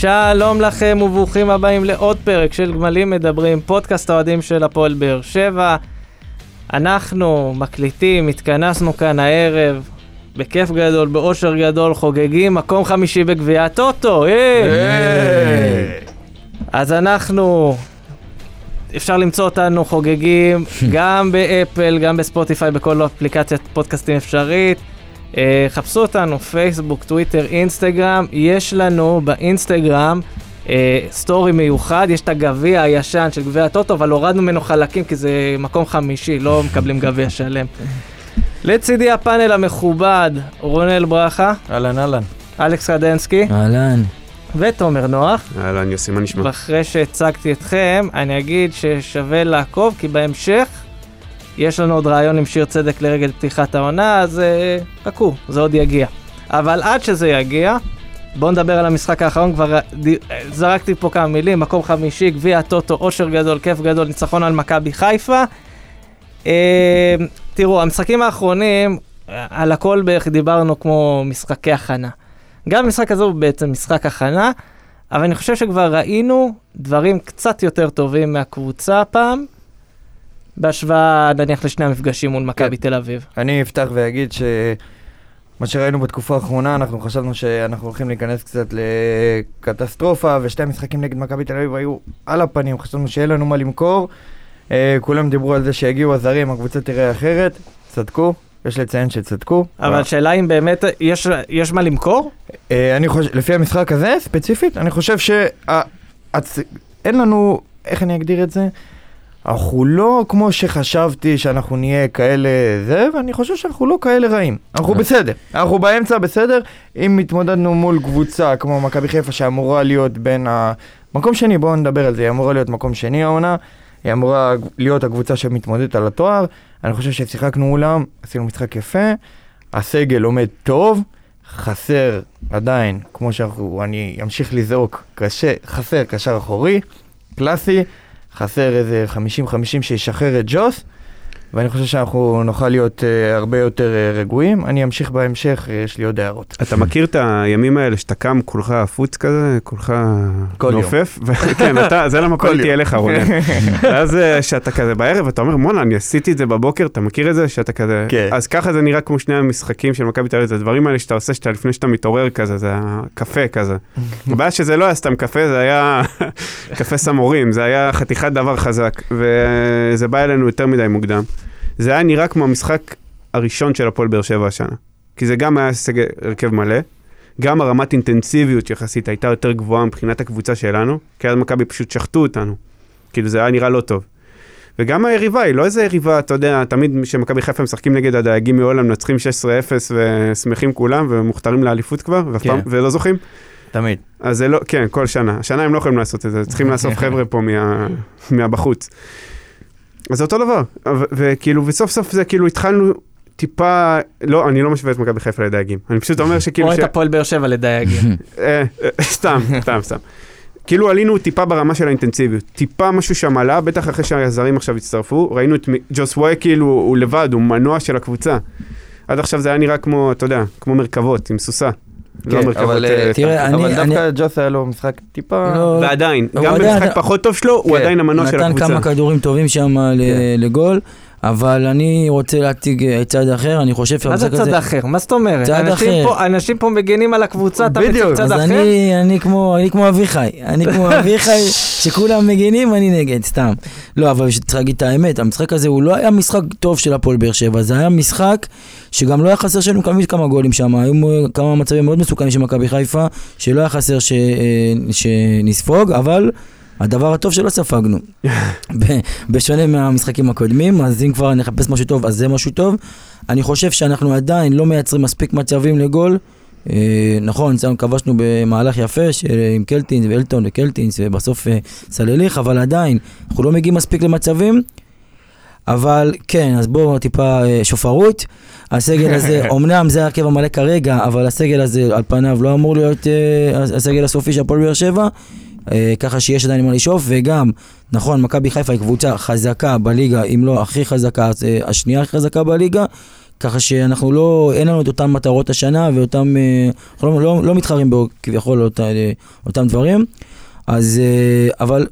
שלום לכם וברוכים הבאים לעוד פרק של גמלים מדברים, פודקאסט האוהדים של הפועל באר שבע. אנחנו מקליטים, התכנסנו כאן הערב, בכיף גדול, באושר גדול, חוגגים מקום חמישי בגביע הטוטו, אז אנחנו, אפשר למצוא אותנו חוגגים גם באפל, גם בספוטיפיי, בכל אפליקציית פודקאסטים אפשרית. Uh, חפשו אותנו, פייסבוק, טוויטר, אינסטגרם. יש לנו באינסטגרם uh, סטורי מיוחד, יש את הגביע הישן של גביע הטוטו, אבל הורדנו ממנו חלקים כי זה מקום חמישי, לא מקבלים גביע שלם. לצידי הפאנל המכובד, רונל ברכה, אהלן, אהלן. אלכס רדנסקי אהלן. ותומר נוח. אהלן יוסי, מה נשמע? ואחרי שהצגתי אתכם, אני אגיד ששווה לעקוב, כי בהמשך יש לנו עוד רעיון עם שיר צדק לרגל פתיחת העונה, אז אה, חכו, זה עוד יגיע. אבל עד שזה יגיע, בואו נדבר על המשחק האחרון, כבר אה, ד... אה, זרקתי פה כמה מילים, מקום חמישי, גביע הטוטו, אושר גדול, כיף גדול, ניצחון על מכבי חיפה. אה, תראו, המשחקים האחרונים, על הכל בערך דיברנו כמו משחקי הכנה. גם המשחק הזה הוא בעצם משחק הכנה, אבל אני חושב שכבר ראינו דברים קצת יותר טובים מהקבוצה הפעם, בהשוואה נניח לשני המפגשים מול מכבי תל אביב. אני אפתח ואגיד שמה שראינו בתקופה האחרונה, אנחנו חשבנו שאנחנו הולכים להיכנס קצת לקטסטרופה, ושתי המשחקים נגד מכבי תל אביב היו על הפנים, חשבנו שאין לנו מה למכור. אה, כולם דיברו על זה שיגיעו הזרים, הקבוצה תראה אחרת, צדקו, יש לציין שצדקו. אבל השאלה אם באמת יש, יש מה למכור? אה, אני חושב, לפי המשחק הזה, ספציפית, אני חושב שאין לנו, איך אני אגדיר את זה? אנחנו לא כמו שחשבתי שאנחנו נהיה כאלה זה, ואני חושב שאנחנו לא כאלה רעים. אנחנו בסדר. אנחנו באמצע בסדר. אם התמודדנו מול קבוצה כמו מכבי חיפה שאמורה להיות בין ה... מקום שני, בואו נדבר על זה, היא אמורה להיות מקום שני העונה. היא אמורה להיות הקבוצה שמתמודדת על התואר. אני חושב ששיחקנו מולם, עשינו משחק יפה. הסגל עומד טוב. חסר עדיין, כמו שאנחנו, אני אמשיך לזעוק, קשה, חסר קשר אחורי, קלאסי. חסר איזה 50-50 שישחרר את ג'וס, ואני חושב שאנחנו נוכל להיות uh, הרבה יותר uh, רגועים. אני אמשיך בהמשך, uh, יש לי עוד הערות. אתה מכיר את הימים האלה שאתה קם כולך עפוץ כזה, כולך כל יום. נופף? כן, אתה, זה למה פניתי יום. אליך, רונן. ואז אה, שאתה כזה בערב, אתה אומר, מונה, אני עשיתי את זה בבוקר, אתה מכיר את זה? שאתה כזה... כן. אז ככה זה נראה כמו שני המשחקים של מכבי תל אביב, זה הדברים האלה שאתה עושה שאתה לפני שאתה מתעורר כזה, זה הקפה כזה. הבעיה שזה לא היה סתם קפה, זה היה קפה סמורים, זה היה חתיכת דבר חזק, וזה בא אלינו יותר מדי מוקדם. זה היה נראה כמו המשחק הראשון של הפועל באר שבע השנה. כי זה גם היה סגל הרכב מלא, גם הרמת אינטנסיביות יחסית הייתה יותר גבוהה מבחינת הקבוצה שלנו, כי אז מכבי פשוט שחטו אותנו. כאילו זה היה נראה לא טוב. וגם היריבה היא לא איזה יריבה, אתה יודע, תמיד כשמכבי חיפה משחקים נגד הדייגים מהולנד, מנצחים 16-0 ושמחים כולם ומוכתרים לאליפות כבר, ואף כן. פעם, ולא זוכים. תמיד. אז זה לא, כן, כל שנה. השנה הם לא יכולים לעשות את זה, צריכים לאסוף חבר'ה פה מה, מהבחוץ. אז זה אותו דבר, וכאילו, וסוף סוף זה כאילו התחלנו טיפה, לא, אני לא משווה את מכבי חיפה לדייגים. אני פשוט אומר שכאילו, או. את הפועל באר שבע לדייגים. אה, אה, סתם, סתם, סתם. כאילו עלינו טיפה ברמה של האינטנסיביות, טיפה משהו שם עלה, בטח אחרי שהזרים עכשיו הצטרפו, ראינו את ג'וס ווי כאילו, הוא לבד, הוא מנוע של הקבוצה. עד עכשיו זה היה נראה כמו, אתה יודע, כמו מרכבות עם סוסה. לא כן, מרכבות, אבל, אה, אה, תראה, אני- אבל אני- דווקא ג'וס היה לו משחק טיפה... לא, ועדיין, הוא גם במשחק פחות טוב שלו, הוא כן. עדיין המנוע של נתן הקבוצה. כמה כדורים טובים שם כן. לגול, אבל אני רוצה להציג אה, צד אחר, אני חושב מה זה שהמשחק צד הזה... אחר? מה זאת אומרת? צד אנשים אחר. פה- אנשים פה מגינים על הקבוצה, אתה מציג צד אז אחר? אני, אני כמו, אני כמו אביחי, אני כמו אביחי, שכולם מגינים, אני נגד, סתם. לא, אבל צריך להגיד את האמת, המשחק הזה הוא לא היה משחק טוב של הפועל באר שבע, זה היה משחק שגם לא היה חסר שלנו כמה, כמה גולים שם, היו כמה מצבים מאוד מסוכנים של מכבי חיפה, שלא היה חסר ש, אה, שנספוג, אבל הדבר הטוב שלא ספגנו. בשונה מהמשחקים הקודמים, אז אם כבר נחפש משהו טוב, אז זה משהו טוב. אני חושב שאנחנו עדיין לא מייצרים מספיק מצבים לגול. אה, נכון, כבשנו במהלך יפה של- עם קלטינס ואלטון וקלטינס ובסוף אה, סלליך, אבל עדיין, אנחנו לא מגיעים מספיק למצבים. אבל כן, אז בואו טיפה אה, שופרות. הסגל הזה, אמנם זה ההרכב המלא כרגע, אבל הסגל הזה על פניו לא אמור להיות הסגל הסופי של הפועל באר שבע. אה, ככה שיש עדיין מה לשאוף, וגם, נכון, מכבי חיפה היא קבוצה חזקה בליגה, אם לא הכי חזקה, אה, השנייה הכי חזקה בליגה. ככה שאנחנו לא, אין לנו את אותן מטרות השנה ואותם, אה, אנחנו לא, לא, לא מתחרים בו כביכול אותה, אותם דברים. אז, אבל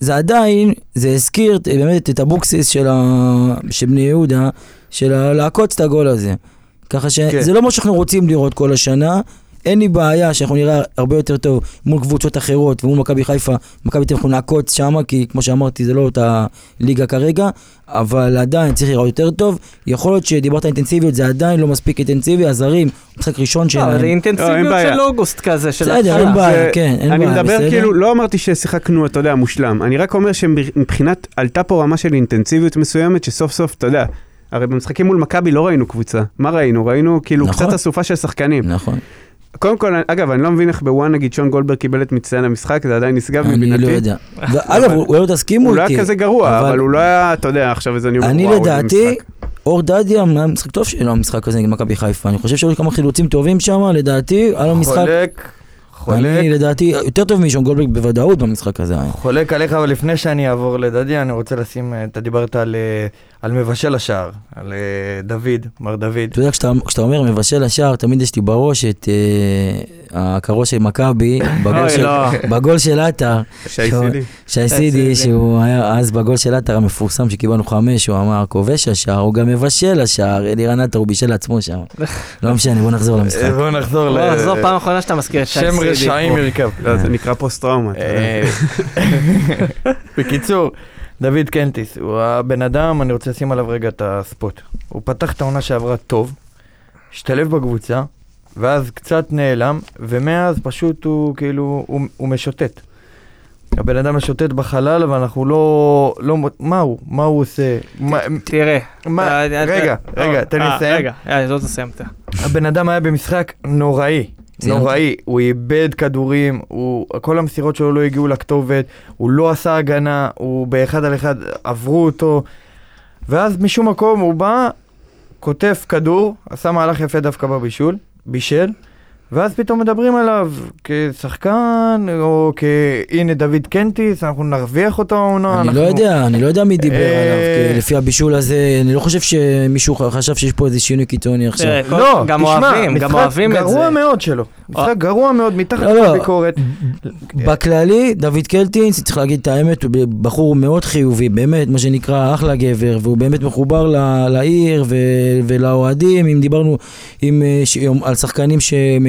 זה עדיין, זה הזכיר באמת את אבוקסיס של, ה, של בני יהודה, של לעקוץ את הגול הזה. ככה שזה כן. לא מה שאנחנו רוצים לראות כל השנה. אין לי בעיה שאנחנו נראה הרבה יותר טוב מול קבוצות אחרות ומול מכבי חיפה, מכבי תל אביב אנחנו נעקוץ שמה, כי כמו שאמרתי זה לא אותה ליגה כרגע, אבל עדיין צריך לראות יותר טוב. יכול להיות שדיברת על אינטנסיביות, זה עדיין לא מספיק אינטנסיבי, הזרים, משחק ראשון לא, שלהם. זה לא, אין אינטנסיביות. של אוגוסט כזה, של בסדר, אין. בעיה, זה- כן, אין אני בעיה, מדבר בסדר? כאילו, לא אמרתי ששיחקנו, אתה יודע, מושלם. אני רק אומר שמבחינת, עלתה פה רמה של אינטנסיביות מסוימת, שסוף סוף, אתה יודע, הרי במשחקים מול מכבי לא ראינו קבוצה. מה ראינו? ראינו כאילו נכון. קצת אסופה של שחקנים. נכון, קודם כל, אגב, אני לא מבין איך בוואן נגיד שון גולדברג קיבל את מצטיין המשחק, זה עדיין נשגב אני מבינתי. לא יודע. אגב, אולי לא תסכימו הוא לא איתי. היה כזה גרוע, אבל- הוא לא היה, אתה יודע, עכשיו איזה אני אומר, אני לדעתי. אור דדיה משחק טוב שלו, המשחק הזה נגד מכבי חיפה. אני חושב שהיו כמה חילוצים טובים שם, לדעתי, היה לו משחק... חולק, חולק, אני לדעתי, יותר טוב משון גולדברג בוודאות במשחק הזה. היה. חולק עליך, אבל לפני שאני אעבור לדדי, אני רוצה לשים, אה, אתה דיברת על, אה, על מבשל השער, על אה, דוד, מר דוד. אתה יודע, כשאתה, כשאתה אומר מבשל השער, תמיד יש לי בראש את אה, הקרו של מכבי, בגול של- לא. של עטר, שי סידי. שי סידי. סידי, שהוא היה אז בגול של עטר המפורסם שקיבלנו חמש, הוא אמר, כובש השער, הוא גם מבשל השער, אלירן עטר, הוא בישל לעצמו שם. לא משנה, בוא נחזור למשחק. אה, בואו נחזור בוא ל... נחזור פעם אחרונה שאתה מזכיר את שי שם סידי. רשעים פה. ירכב. לא, זה נקרא פוסט טראומה. אתה יודע. אה, בקיצור, דוד קנטיס, הוא הבן אדם, אני רוצה לשים עליו רגע את הספוט. הוא פתח את העונה שעברה טוב, השתלב בקבוצה, ואז קצת נעלם, ומאז פשוט הוא כאילו, הוא, הוא משוטט. הבן אדם משוטט בחלל, ואנחנו לא, לא, מה הוא? מה הוא עושה? תראה. מה, אה, רגע, אה, רגע, תן לי אה, לסיים. רגע, אה, לא תסיים אתה. הבן אדם היה במשחק נוראי. נוראי, הוא איבד כדורים, הוא, כל המסירות שלו לא הגיעו לכתובת, הוא לא עשה הגנה, הוא באחד על אחד עברו אותו, ואז משום מקום הוא בא, כותב כדור, עשה מהלך יפה דווקא בבישול, בישל, ואז פתאום מדברים עליו כשחקן, או כהנה דוד קנטיס, אנחנו נרוויח אותו העונה. אני אנחנו... לא יודע, אני לא יודע מי דיבר אה, עליו, כי לפי הבישול הזה, אני לא חושב שמישהו חשב שיש פה איזה שינוי קיצוני עכשיו. תראה, כל- לא, גם תשמע, אוהבים, גם משחק אוהבים את זה. גרוע מאוד שלו. משחק גרוע מאוד, מתחת לא, לא. לביקורת. בכללי, דוד קלטינס, צריך להגיד את האמת, הוא בחור מאוד חיובי, באמת, מה שנקרא אחלה גבר, והוא באמת מחובר ל- לעיר ולאוהדים, אם דיברנו עם, אה, ש- עם- על שחקנים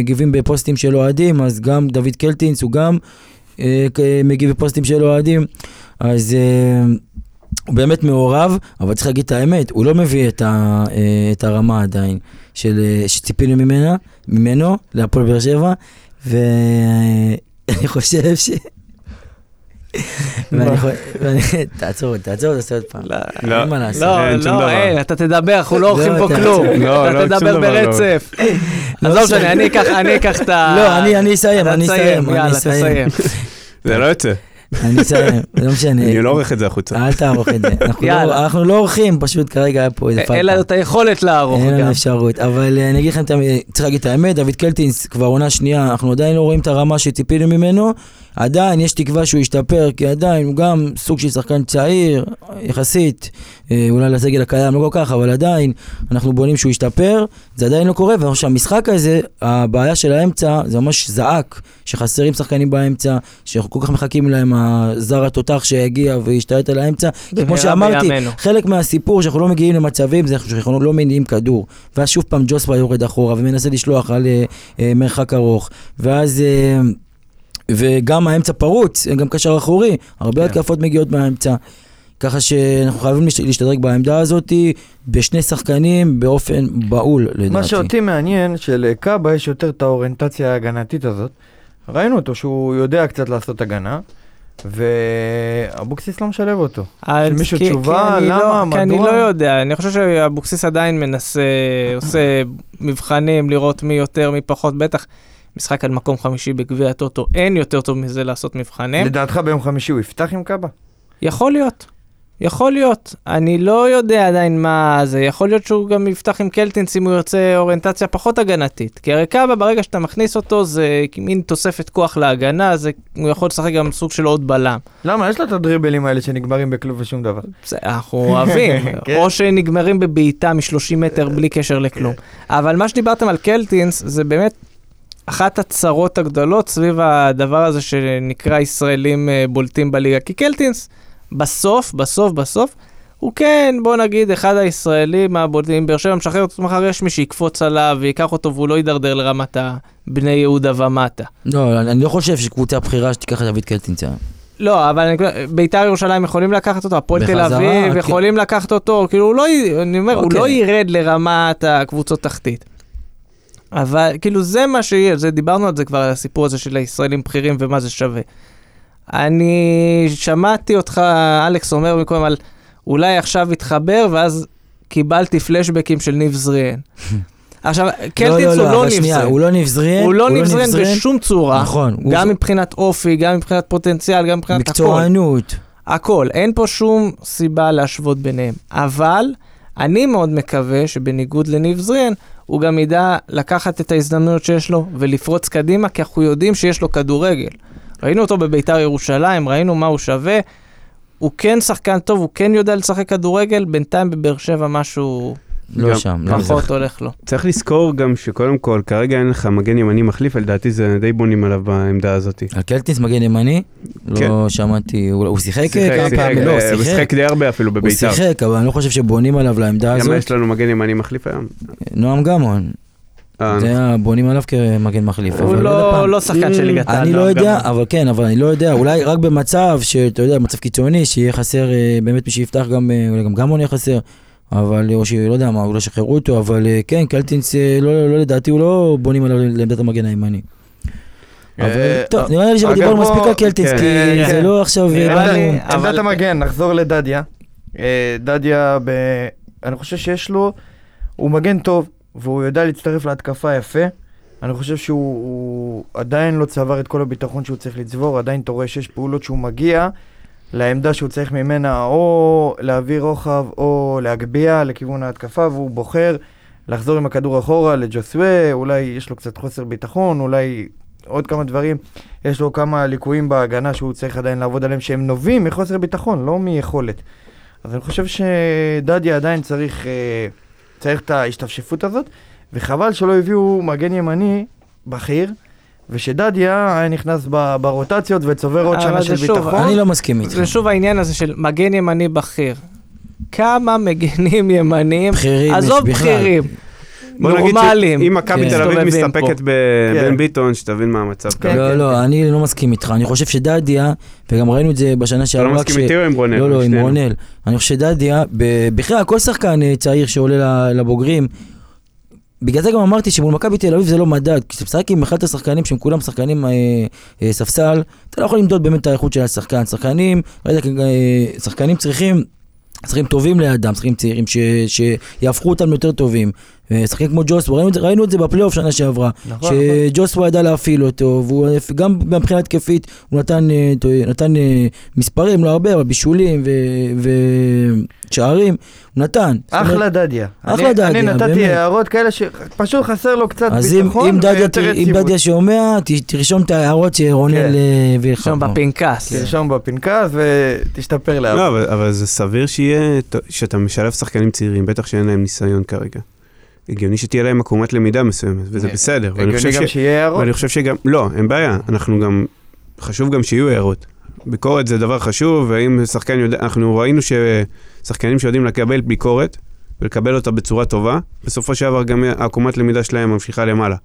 שמגיבים בפוסטים של אוהדים, אז גם דוד קלטינס הוא גם אה, מגיב בפוסטים של אוהדים, אז... אה, הוא באמת מעורב, אבל צריך להגיד את האמת, הוא לא מביא את, ה, אה, את הרמה עדיין של, אה, שציפינו ממנה, ממנו, להפועל באר שבע, ואני חושב ש... ואני- תעצור, תעצור, תעשה עוד פעם. לא. אין מה לעשות. לא, שום לא, דבר. אין, אתה תדבר, אנחנו לא לא, עורכים פה אתה- כלום. לא, לא, אתה תדבר דבר לא. ברצף. לא עזוב. שאני, אני אקח- אני אקח את ה... לא, אני אני אסיים, אני אסיים, אני יאללה. תסיים. זה לא יוצא. אני אסיים, לא משנה. אני לא עורך את זה החוצה. אל תערוך את זה. אנחנו יאללה. לא- אנחנו לא עורכים, פשוט כרגע היה פה איזה פאקה. אין לנו את היכולת לערוך אין. לנו אפשרות, אבל אה, אני אגיד לכם, צריך להגיד את האמת, דוד קלטינס כבר עונה שנייה, אנחנו עדיין לא רואים את הרמה שציפינו ממנו, עדיין יש תקווה שהוא ישתפר, כי עדיין הוא גם סוג של שחקן צעיר, יחסית, אה, אולי לסגל הקיים לא כל כך, אבל עדיין אנחנו בונים שהוא ישתפר, זה עדיין לא קורה, ואני חושב שהמשחק הזה, הבעיה של האמצע, זה ממש זעק, שחסרים שחקנים באמצע, שאנחנו כל כך מחכים להם, הזר התותח שיגיע וישתלט על האמצע, כי כמו שאמרתי, בימינו. חלק מהסיפור שאנחנו לא מגיעים למצבים זה שאנחנו לא מניעים כדור. ואז שוב פעם ג'וספה יורד אחורה ומנסה לשלוח על אה, אה, מרחק ארוך. ואז... אה, וגם האמצע פרוץ, גם קשר אחורי, הרבה כן. התקפות מגיעות מהאמצע. ככה שאנחנו חייבים להשת- להשתדרג בעמדה הזאת בשני שחקנים באופן בהול לדעתי. מה שאותי מעניין, שלקאבה יש יותר את האוריינטציה ההגנתית הזאת. ראינו אותו שהוא יודע קצת לעשות הגנה, ואבוקסיס לא משלב אותו. אז מישהו כי- תשובה? כי למה? לא- כי אני מדוע? לא יודע, אני חושב שאבוקסיס עדיין מנסה, עושה מבחנים לראות מי יותר, מי פחות, בטח. משחק על מקום חמישי בגביע הטוטו, אין יותר טוב מזה לעשות מבחנים. לדעתך ביום חמישי הוא יפתח עם קאבה? יכול להיות. יכול להיות. אני לא יודע עדיין מה זה. יכול להיות שהוא גם יפתח עם קלטינס אם הוא ירצה אוריינטציה פחות הגנתית. כי הרי קאבה, ברגע שאתה מכניס אותו, זה מין תוספת כוח להגנה, זה, הוא יכול לשחק גם סוג של עוד בלם. למה? יש לו את הדריבלים האלה שנגמרים בכלום ושום דבר. אנחנו אוהבים. כן. או שנגמרים בבעיטה מ-30 מטר בלי קשר לכלום. אבל מה שדיברתם על קלטינס, זה באמת אחת הצרות הגדולות סביב הדבר הזה שנקרא ישראלים אה, בולטים בליגה. כי קלטינס, בסוף, בסוף, בסוף, הוא כן, בוא נגיד, אחד הישראלים הבולטים, באר שבע משחרר אותו, מחר יש מי שיקפוץ עליו ויקח אותו והוא לא יידרדר לרמת הבני יהודה ומטה. לא, אני לא חושב שקבוצה בכירה שתיקח את דוד קלטינציה. לא, אבל ביתר ירושלים יכולים לקחת אותו, הפועל תל אביב כן. יכולים לקחת אותו, כאילו הוא לא, אני אומר, הוא אוקיי. לא ירד לרמת הקבוצות תחתית. אבל כאילו זה מה שיהיה, זה דיברנו על זה כבר, על הסיפור הזה של הישראלים בכירים ומה זה שווה. אני שמעתי אותך, אלכס, אומר מקודם על אולי עכשיו יתחבר, ואז קיבלתי פלשבקים של ניב זריאן. עכשיו, קלטינס הוא לא אבל ניב שנייה, זריאן. הוא לא ניב זריאן. הוא לא ניב זריאן בשום צורה, נכון. הוא- גם מבחינת אופי, גם מבחינת פוטנציאל, גם מבחינת הכל. מקצוענות. הכל, אין פה שום סיבה להשוות ביניהם. אבל אני מאוד מקווה שבניגוד לניב זריאן, הוא גם ידע לקחת את ההזדמנויות שיש לו ולפרוץ קדימה, כי אנחנו יודעים שיש לו כדורגל. ראינו אותו בביתר ירושלים, ראינו מה הוא שווה. הוא כן שחקן טוב, הוא כן יודע לשחק כדורגל, בינתיים בבאר שבע משהו לא שם. לא זה. פחות הולך לו. צריך לזכור גם שקודם כל, כרגע אין לך מגן ימני מחליף, לדעתי זה די בונים עליו בעמדה הזאת. על קלטינס מגן ימני? כן. לא שמעתי, הוא הוא שיחק כמה פעמים? לא, אה, הוא הוא שיחק שיחק. די הרבה אפילו הוא בביתר. שיחק, אבל אני לא חושב שבונים עליו לעמדה למה הזאת. יש לנו מגן ימני מחליף היום? נועם גמון. אה, זה היה, בונים עליו כמגן מחליף. הוא לא. לא שחקן של ליגת העל. אני לא יודע. אבל כן, אבל אני לא יודע, אולי רק במצב שאתה יודע, מצב קיצוני, שיהיה חסר אה, באמת מי שיפתח גם, אה, אולי גם גמון יהיה חסר, אבל, או שלא יודע מה, אולי שחררו אותו, אבל אה, כן, קלטינס, אה, לא, לא, לא לדעתי, הוא לא בונים עליו לעמדת המגן הימני. אבל אה, טוב, נראה לי שדיברנו מספיק על קלטינס, כן, כי כן. זה לא עכשיו... אבל- עמדת המגן, נחזור לדדיה. דדיה, ב... אני חושב שיש לו, הוא מגן טוב, והוא יודע להצטרף להתקפה יפה. אני חושב שהוא הוא עדיין לא צבר את כל הביטחון שהוא צריך לצבור, עדיין אתה רואה שיש פעולות שהוא מגיע לעמדה שהוא צריך ממנה או להעביר רוחב או להגביה לכיוון ההתקפה, והוא בוחר לחזור עם הכדור אחורה לג'וסווה, אולי יש לו קצת חוסר ביטחון, אולי עוד כמה דברים. יש לו כמה ליקויים בהגנה שהוא צריך עדיין לעבוד עליהם, שהם נובעים מחוסר ביטחון, לא מיכולת. אז אני חושב שדדיה עדיין צריך, אה, צריך את ההשתפשפות הזאת, וחבל שלא הביאו מגן ימני בכיר, ושדדיה היה נכנס ב- ברוטציות וצובר עוד אבל שנה של שוב, ביטחון. אני לא מסכים איתך. זה שוב העניין הזה של מגן ימני בכיר. כמה מגנים ימניים, בכירים יש עזוב. בכירים, בוא נגיד נורמליים, שאם מכבי כן. תל אביב מסתפקת. בבן כן. ביטון, שתבין מה המצב כרגע. לא, כן, לא. אני לא מסכים איתך. אני חושב שדדיה, וגם ראינו את זה בשנה אתה שעברה, לא מסכים איתי או עם רונן? לא, לא, עם. רונל. אני חושב שדדיה, בכלל, כל שחקן אה, צעיר שעולה לבוגרים, בגלל זה גם אמרתי שמול מכבי תל אביב זה לא מדד. כשאתה משחק עם אחד השחקנים שהם כולם שחקנים אה, אה, ספסל, אתה לא יכול למדוד באמת את האיכות של השחקן. שחקנים, לא יודע, אה, שחקנים צריכים... שחקנים טובים לידם, שחקנים צעירים שיהפכו אותם יותר טובים. אה, שחקנים כמו ג'וסווה, ראינו, ראינו את זה בפלייאוף שנה שעברה. נכון, שג'וסווה ידע להפעיל אותו, והוא גם מבחינה התקפית, הוא נתן, אה, ת- נתן אה, מספרים, לא הרבה, אבל בישולים ושערים, הוא נתן. זאת אומרת, אחלה דדיה. אחלה אני- דדיה, אני נתתי באמת. הערות כאלה שפשוט חסר לו קצת אז אם, ביטחון אם, דדיה, אם. דדיה שומע, ת- תרשום את ההערות שרונל כן. אה, הביא לך פה. בפנקס. תרשום בפנקס ותשתפר לאט. לא, אבל, אבל זה סביר שיהיה, שאתה משלב שחקנים צעירים, בטח שאין להם ניסיון כרגע. הגיוני שתהיה להם עקומת למידה מסוימת, וזה אה, בסדר. הגיוני גם ש- שיהיה הערות. ואני חושב שגם, לא, אין בעיה, אנחנו גם, חשוב גם שיהיו הערות. ביקורת זה דבר חשוב, ואם שחקן יודע, אנחנו ראינו ששחקנים שיודעים לקבל ביקורת, ולקבל אותה בצורה טובה, בסופו של דבר גם העקומת למידה שלהם ממשיכה למעלה.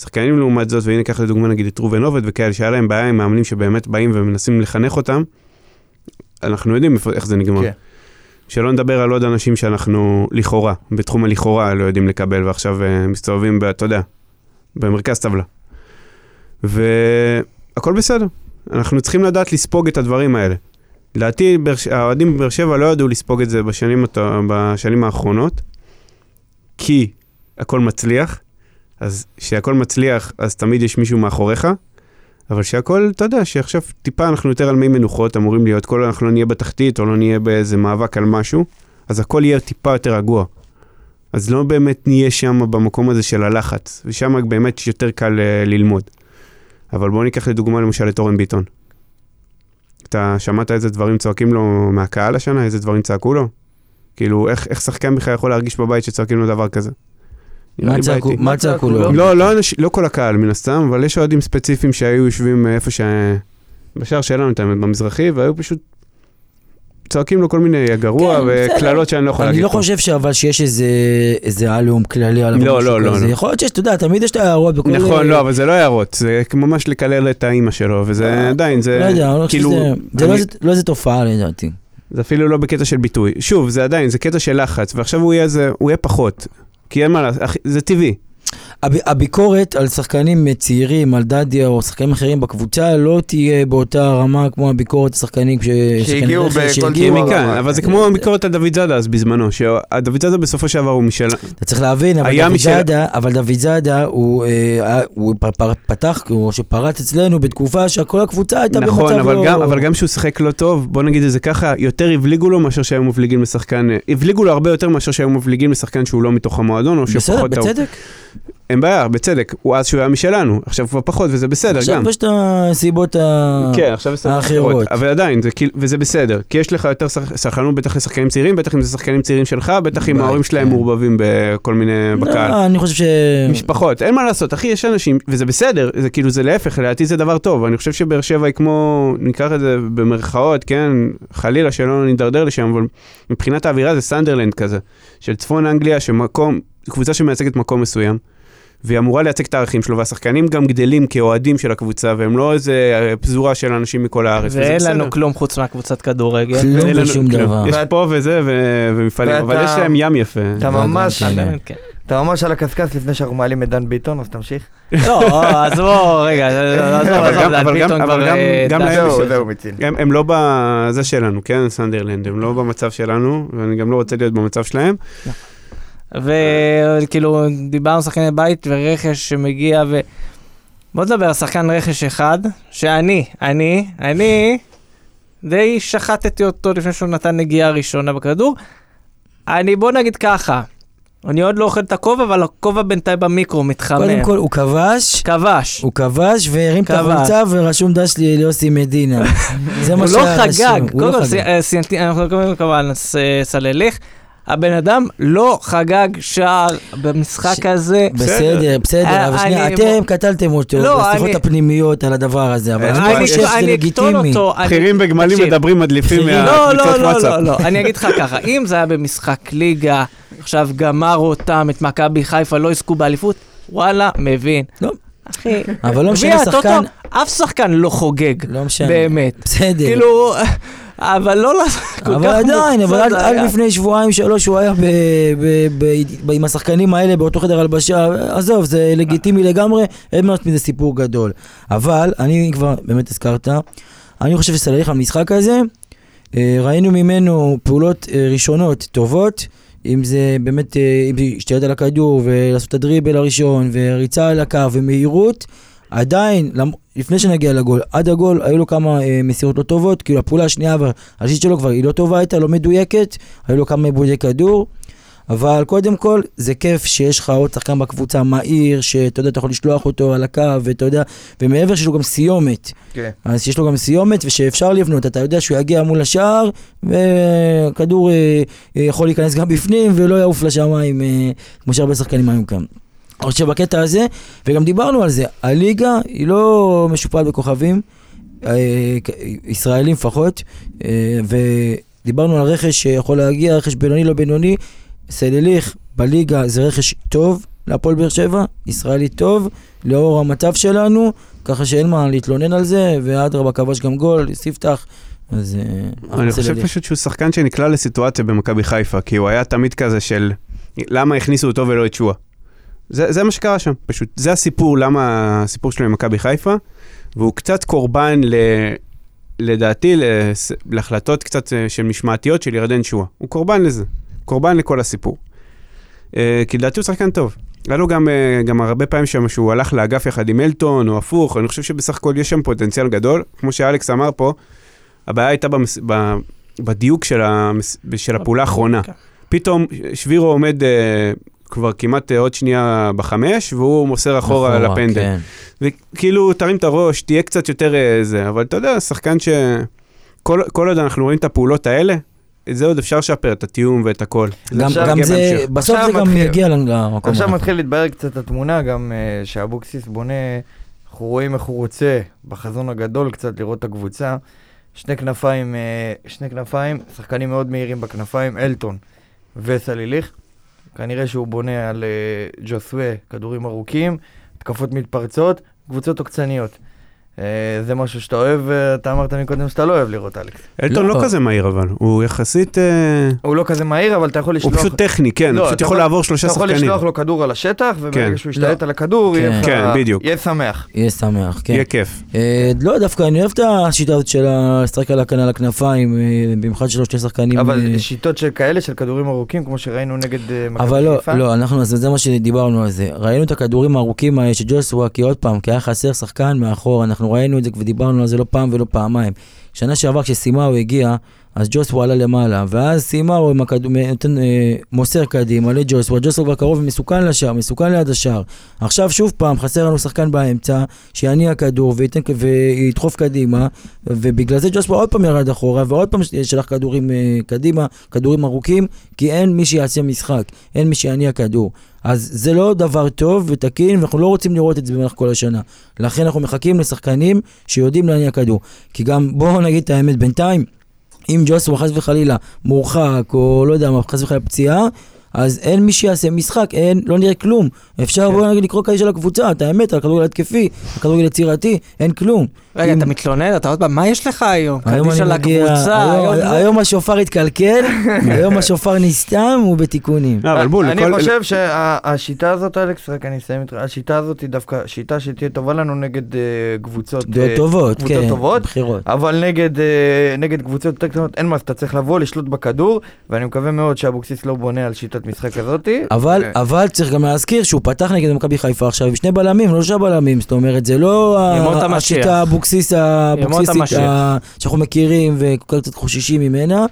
שחקנים לעומת זאת, והנה קח לדוגמה נגיד את ראובן עובד וכאלה, שהיה להם בעיה עם מאמנים שבאמת באים ומנסים לחנך אותם, אנחנו יודעים איך זה נגמר. כן. שלא נדבר על עוד אנשים שאנחנו לכאורה, בתחום הלכאורה לא יודעים לקבל, ועכשיו אה, מסתובבים, אתה יודע, במרכז טבלה. והכל בסדר, אנחנו צריכים לדעת לספוג את הדברים האלה. לדעתי, האוהדים בבאר שבע לא ידעו לספוג את זה בשנים, בשנים האחרונות, כי הכל מצליח, אז כשהכל מצליח, אז תמיד יש מישהו מאחוריך, אבל שהכל, אתה יודע, שעכשיו טיפה אנחנו יותר על מי מנוחות, אמורים להיות, כל אנחנו לא נהיה בתחתית או לא נהיה באיזה מאבק על משהו, אז הכל יהיה טיפה יותר רגוע. אז לא באמת נהיה שם במקום הזה של הלחץ, ושם באמת יותר קל אה, ללמוד. אבל בואו ניקח לדוגמה למשל את אורן ביטון. אתה שמעת איזה דברים צועקים לו מהקהל השנה? איזה דברים צעקו לו? כאילו, איך, איך שחקן בכלל יכול להרגיש בבית שצועקים לו דבר כזה? מה צעקו- לו? לא, לא, אנש, לא כל הקהל מן הסתם, אבל יש אוהדים ספציפיים שהיו יושבים אה, איפה ש... בשער שלנו, את האמת, במזרחי, והיו פשוט צועקים לו כל מיני הגרוע כן, בסדר. וקללות שאני לא יכול להגיד אני לא פה. חושב שאבל שיש איזה איזה עליהום כללי עליו. לא, לא, לא, כזה. לא. יכול להיות שיש, אתה יודע, תמיד יש את ההערות בכל... נכון, לא, אבל זה לא הערות, זה ממש לקלל את האימא שלו, וזה עדיין, זה לא יודע, אני לא חושב כאילו, שזה... זה לא אני- איזה- לא איזה תופעה לדעתי. זה אפילו לא בקטע של ביטוי. שוב, זה עדיין, זה קטע של לחץ, ועכשיו הוא יהיה זה, הוא יהיה פחות. כי אין מה לעשות, זה טבעי. הב- הביקורת על שחקנים צעירים, על דדיה או שחקנים אחרים בקבוצה, לא תהיה באותה רמה כמו הביקורת על שחקנים ש- שהגיעו צורה. מכאן, אבל. זה כמו הביקורת על דוד זאדה אז בזמנו, שדוד זאדה בסופו של דבר הוא משל... אתה צריך להבין, אבל היה דוד משל- זאדה, אבל דוד זאדה, הוא, אה, הוא פ- פ- פתח, או שפרץ אצלנו בתקופה שכל הקבוצה הייתה במצב נכון, אבל לא... גם, אבל גם כשהוא שיחק לא טוב, בוא נגיד את זה ככה, יותר הבליגו לו מאשר שהיו מבליגים לשחקן, הבליגו לו הרבה יותר מאשר שהיו מבליגים לשחקן שהוא לא מתוך המועדון, או בסדר, שפחות טוב. בצדק. אין בעיה, בצדק, הוא אז שהוא היה משלנו, עכשיו כבר פחות, וזה בסדר גם. עכשיו יש את הסיבות ה... כן, עכשיו האחרות. אחרות. אבל עדיין, זה כאילו, וזה בסדר. כי יש לך יותר סחרנות בטח לשחקנים צעירים, בטח אם זה שחקנים צעירים שלך, בטח אם ההורים שלהם כן. מעורבבים בכל מיני, בקהל. לא, אני חושב ש... משפחות, אין מה לעשות, אחי, יש אנשים, וזה בסדר, זה כאילו, זה להפך, לדעתי זה דבר טוב. אני חושב שבאר שבע היא כמו, ניקח את זה במרכאות, כן, חלילה שלא נידרדר לשם, אבל מבחינת האווירה זה סנדרלנד כזה, של צפון אנגליה, שמקום, קבוצה שמייצגת מקום מסוים. והיא אמורה לייצג את הערכים שלו, והשחקנים גם גדלים כאוהדים של הקבוצה, והם לא איזה אה, פזורה של אנשים מכל הארץ. ואין. לנו כלום חוץ מהקבוצת כדורגל. כלום ושום כלום. דבר. יש פה וזה, ומפעלים, אבל יש להם ים יפה. אתה ממש, כן. כן. אתה ממש על הקשקש לפני שאנחנו מעלים את דן ביטון, אז תמשיך. לא, אז בוא, רגע, עזוב, אבל עזוב, גם- דן אבל גם- ביטון אבל כבר, גם- אה, להם זהו, מיצינו. הם, הם לא בזה שלנו, כן, סנדרלנד, הם לא במצב שלנו, ואני גם לא רוצה להיות במצב שלהם. וכאילו, דיברנו שחקני בית ורכש שמגיע ו... בוא נדבר על שחקן רכש אחד, שאני, אני, אני די שחטתי אותו לפני שהוא נתן נגיעה ראשונה בכדור. אני, בוא נגיד ככה, אני עוד לא אוכל את הכובע, אבל הכובע בינתיים במיקרו מתחמם. קודם כל, הוא כבש, כבש. הוא כבש והרים את. החולצה ורשום דש לי ליוסי מדינה. זה מה לא שהיה רשום, הוא קודם לא כל, חגג. סי- אה, סיימתי- אנחנו קוראים כמובן ס- סלליך. הבן אדם לא חגג שער במשחק הזה. בסדר, בסדר, אה, אבל שנייה, אני- אתם קטלתם אותו לא, בשיחות הפנימיות על הדבר הזה, אבל אני- אני חושב שזה לגיטימי. בכירים וגמלים תקשיב. מדברים מדליפים בכירים. לא, לא, מהקבוצות לא, וואטסאפ. לא, לא, אני אגיד לך ככה, אם זה היה במשחק ליגה, עכשיו גמר אותם, את מכבי חיפה, לא יזכו באליפות, וואלה, מבין. לא. אחי, אבל לא משנה, שחקן, אף שחקן לא חוגג, לא משנה, באמת. בסדר. כאילו, אבל לא כל אבל כך עדיין, אבל מוקצת, עד- זה עד היה. לפני שבועיים שלוש הוא היה עם השחקנים האלה באותו חדר הלבשה, עזוב, זה לגיטימי לגמרי, אין מה מזה סיפור גדול. אבל, אני כבר באמת הזכרת, אני חושב שסלליך המשחק הזה, אה, ראינו ממנו פעולות אה, ראשונות טובות, אם זה באמת, אה, אם זה להשתלט על הכדור ולעשות את הדריבל הראשון וריצה על הקו ומהירות, עדיין, למ- לפני שנגיע לגול, עד הגול היו לו כמה אה, מסירות לא טובות, כאילו הפעולה השנייה והשלישית שלו כבר היא לא טובה הייתה, לא מדויקת, היו לו כמה עיבודי כדור, אבל קודם כל זה כיף שיש לך עוד שחקן בקבוצה מהיר, שאתה יודע, אתה יכול לשלוח אותו על הקו, ואתה יודע, ומעבר שיש לו גם סיומת, כן. אז שיש לו גם סיומת ושאפשר לבנות, אתה יודע שהוא יגיע מול השער, וכדור אה, אה, יכול להיכנס גם בפנים ולא יעוף לשמיים, אה, כמו שהרבה שחקנים היו כאן. אני חושב שבקטע הזה, וגם דיברנו על זה, הליגה היא לא משופעת בכוכבים, אה, ישראלים לפחות, אה, ודיברנו על רכש שיכול להגיע, רכש בינוני לא בינוני, סלליך בליגה זה רכש טוב להפועל באר שבע, ישראלי טוב, לאור המצב שלנו, ככה שאין מה להתלונן על זה, ואדרבה כבש גם גול, ספתח, אז... אה, אני חושב סלליך. פשוט שהוא שחקן שנקלע לסיטואציה במכבי חיפה, כי הוא היה תמיד כזה של למה הכניסו אותו ולא את שועה. זה, זה מה שקרה שם, פשוט. זה הסיפור, למה הסיפור שלו עם מכבי חיפה, והוא קצת קורבן ל... לדעתי, לס- להחלטות קצת אה, של משמעתיות של ירדן שועה. הוא קורבן לזה, קורבן לכל הסיפור. אה, כי לדעתי הוא שחקן טוב. היה לו גם, אה, גם הרבה פעמים שם שהוא הלך לאגף יחד עם אלטון, או הפוך, אני חושב שבסך הכל יש שם פוטנציאל גדול. כמו שאלכס אמר פה, הבעיה הייתה במס, ב, בדיוק של, המס, של הפעולה האחרונה. כן. פתאום שבירו עומד כבר כמעט אה, עוד שנייה בחמש, והוא מוסר אחורה לפנדל. כן. וכאילו, תרים את הראש, תהיה קצת יותר אה, זה, אבל אתה יודע, שחקן ש... כל, כל עוד אנחנו רואים את הפעולות האלה, את זה עוד אפשר לשפר, את התיאום ואת הכל. גם, גם זה, בהמשך. בסוף עכשיו זה גם מתחיל. יגיע למקום. עכשיו. מתחיל להתברר קצת התמונה, גם אה, שאבוקסיס בונה, אנחנו רואים איך הוא רוצה בחזון הגדול קצת לראות את הקבוצה. שני כנפיים, אה, שני כנפיים, שחקנים מאוד מהירים בכנפיים, אלטון וסליליך. כנראה שהוא בונה על אה, ג'וסווה, כדורים ארוכים, התקפות מתפרצות, קבוצות עוקצניות. אה, זה משהו שאתה אוהב, אה, אתה אמרת מקודם שאתה לא אוהב לראות, אלכס. אלטון לא. לא כזה מהיר אבל, הוא יחסית, אה, הוא לא כזה מהיר, אבל אתה יכול הוא לשלוח... פשוט טכני, כן, לא, הוא פשוט יכול לעבור שלושה אתה יכול שחקנים. לשלוח לו כדור על השטח, כן. וברגע שהוא ישתלט לא. על הכדור, יהיה כן. כן. יהיה שמח. יהיה שמח, כן. יהיה כיף. לא, דווקא אני אוהב את השיטה הזאת של לשחק על הכנ- על הכנפיים, במיוחד שלו שני שחקנים. אבל שיטות של כאלה, של כדורים ארוכים, כמו שראינו נגד מכבי אבל לא, חיפה. לא, אנחנו, זה מה שדיברנו על זה. ראינו את הכדורים הארוכים האלה של ג'וסווה, כי עוד פעם, כי היה חסר שחקן מאחור, אנחנו ראינו את זה ודיברנו על זה לא פעם ולא פעמיים. שנה שעבר כשסימאו הגיע, אז ג'וסווה עלה למעלה, ואז סימאו עם הכדור, נותן, אה, מוסר קדימה לג'וסווה, ג'וסווה כבר קרוב ומסוכן לשער, מסוכן ליד השער. עכשיו שוב פעם, חסר לנו שחקן באמצע, שיניע כדור וייתן, וידחוף קדימה, ובגלל זה ג'וסווה עוד פעם ירד אחורה, ועוד פעם שלח כדורים אה, קדימה, כדורים ארוכים, כי אין מי שיעשה משחק, אין מי שיניע כדור. אז זה לא דבר טוב ותקין, ואנחנו לא רוצים לראות את זה במהלך כל השנה. לכן אנחנו מחכים לשחקנים שיודעים להניע כדור. כי גם, בואו נגיד את האמת, בינתיים, אם ג'וסווה חס וחלילה מורחק, או לא יודע מה, חס וחלילה פציעה, אז אין מי שיעשה משחק, אין, לא נראה כלום. אפשר כן. בוא נגיד לקרוא כאלה של הקבוצה, את האמת, על כדורגל התקפי, על כדורגל יצירתי, אין כלום. רגע, אם- אתה מתלונן? אתה עוד פעם, מה יש לך היום? היום קדיש אני על מגיע, הקבוצה, היום- היום זה- היום השופר התקלקל, היום השופר נסתם, הוא בתיקונים. לא, אבל בול, אני לכל- חושב שהשיטה הזאת, אלכס, רק אני אסיים איתך, השיטה הזאת היא דווקא שיטה שתהיה טובה לנו נגד אה, קבוצות... דעות אה, טובות, קבוצות כן, טובות, בחירות. אבל נגד, אה, נגד קבוצות יותר קטנות אין מה, אתה צריך לבוא, לשלוט בכדור, ואני מקווה מאוד שאבוקסיס לא בונה על שיטת משחק כזאת. אבל, אה, אבל צריך גם להזכיר שהוא פתח נגד מכבי חיפה עכשיו עם שני בלמים, לא שלושה בלמים, זאת אומרת, זה לא. השיטה האבוקסיס האבוקסיסית המשיח. ה- שאנחנו מכירים וכל קצת חוששים ממנה.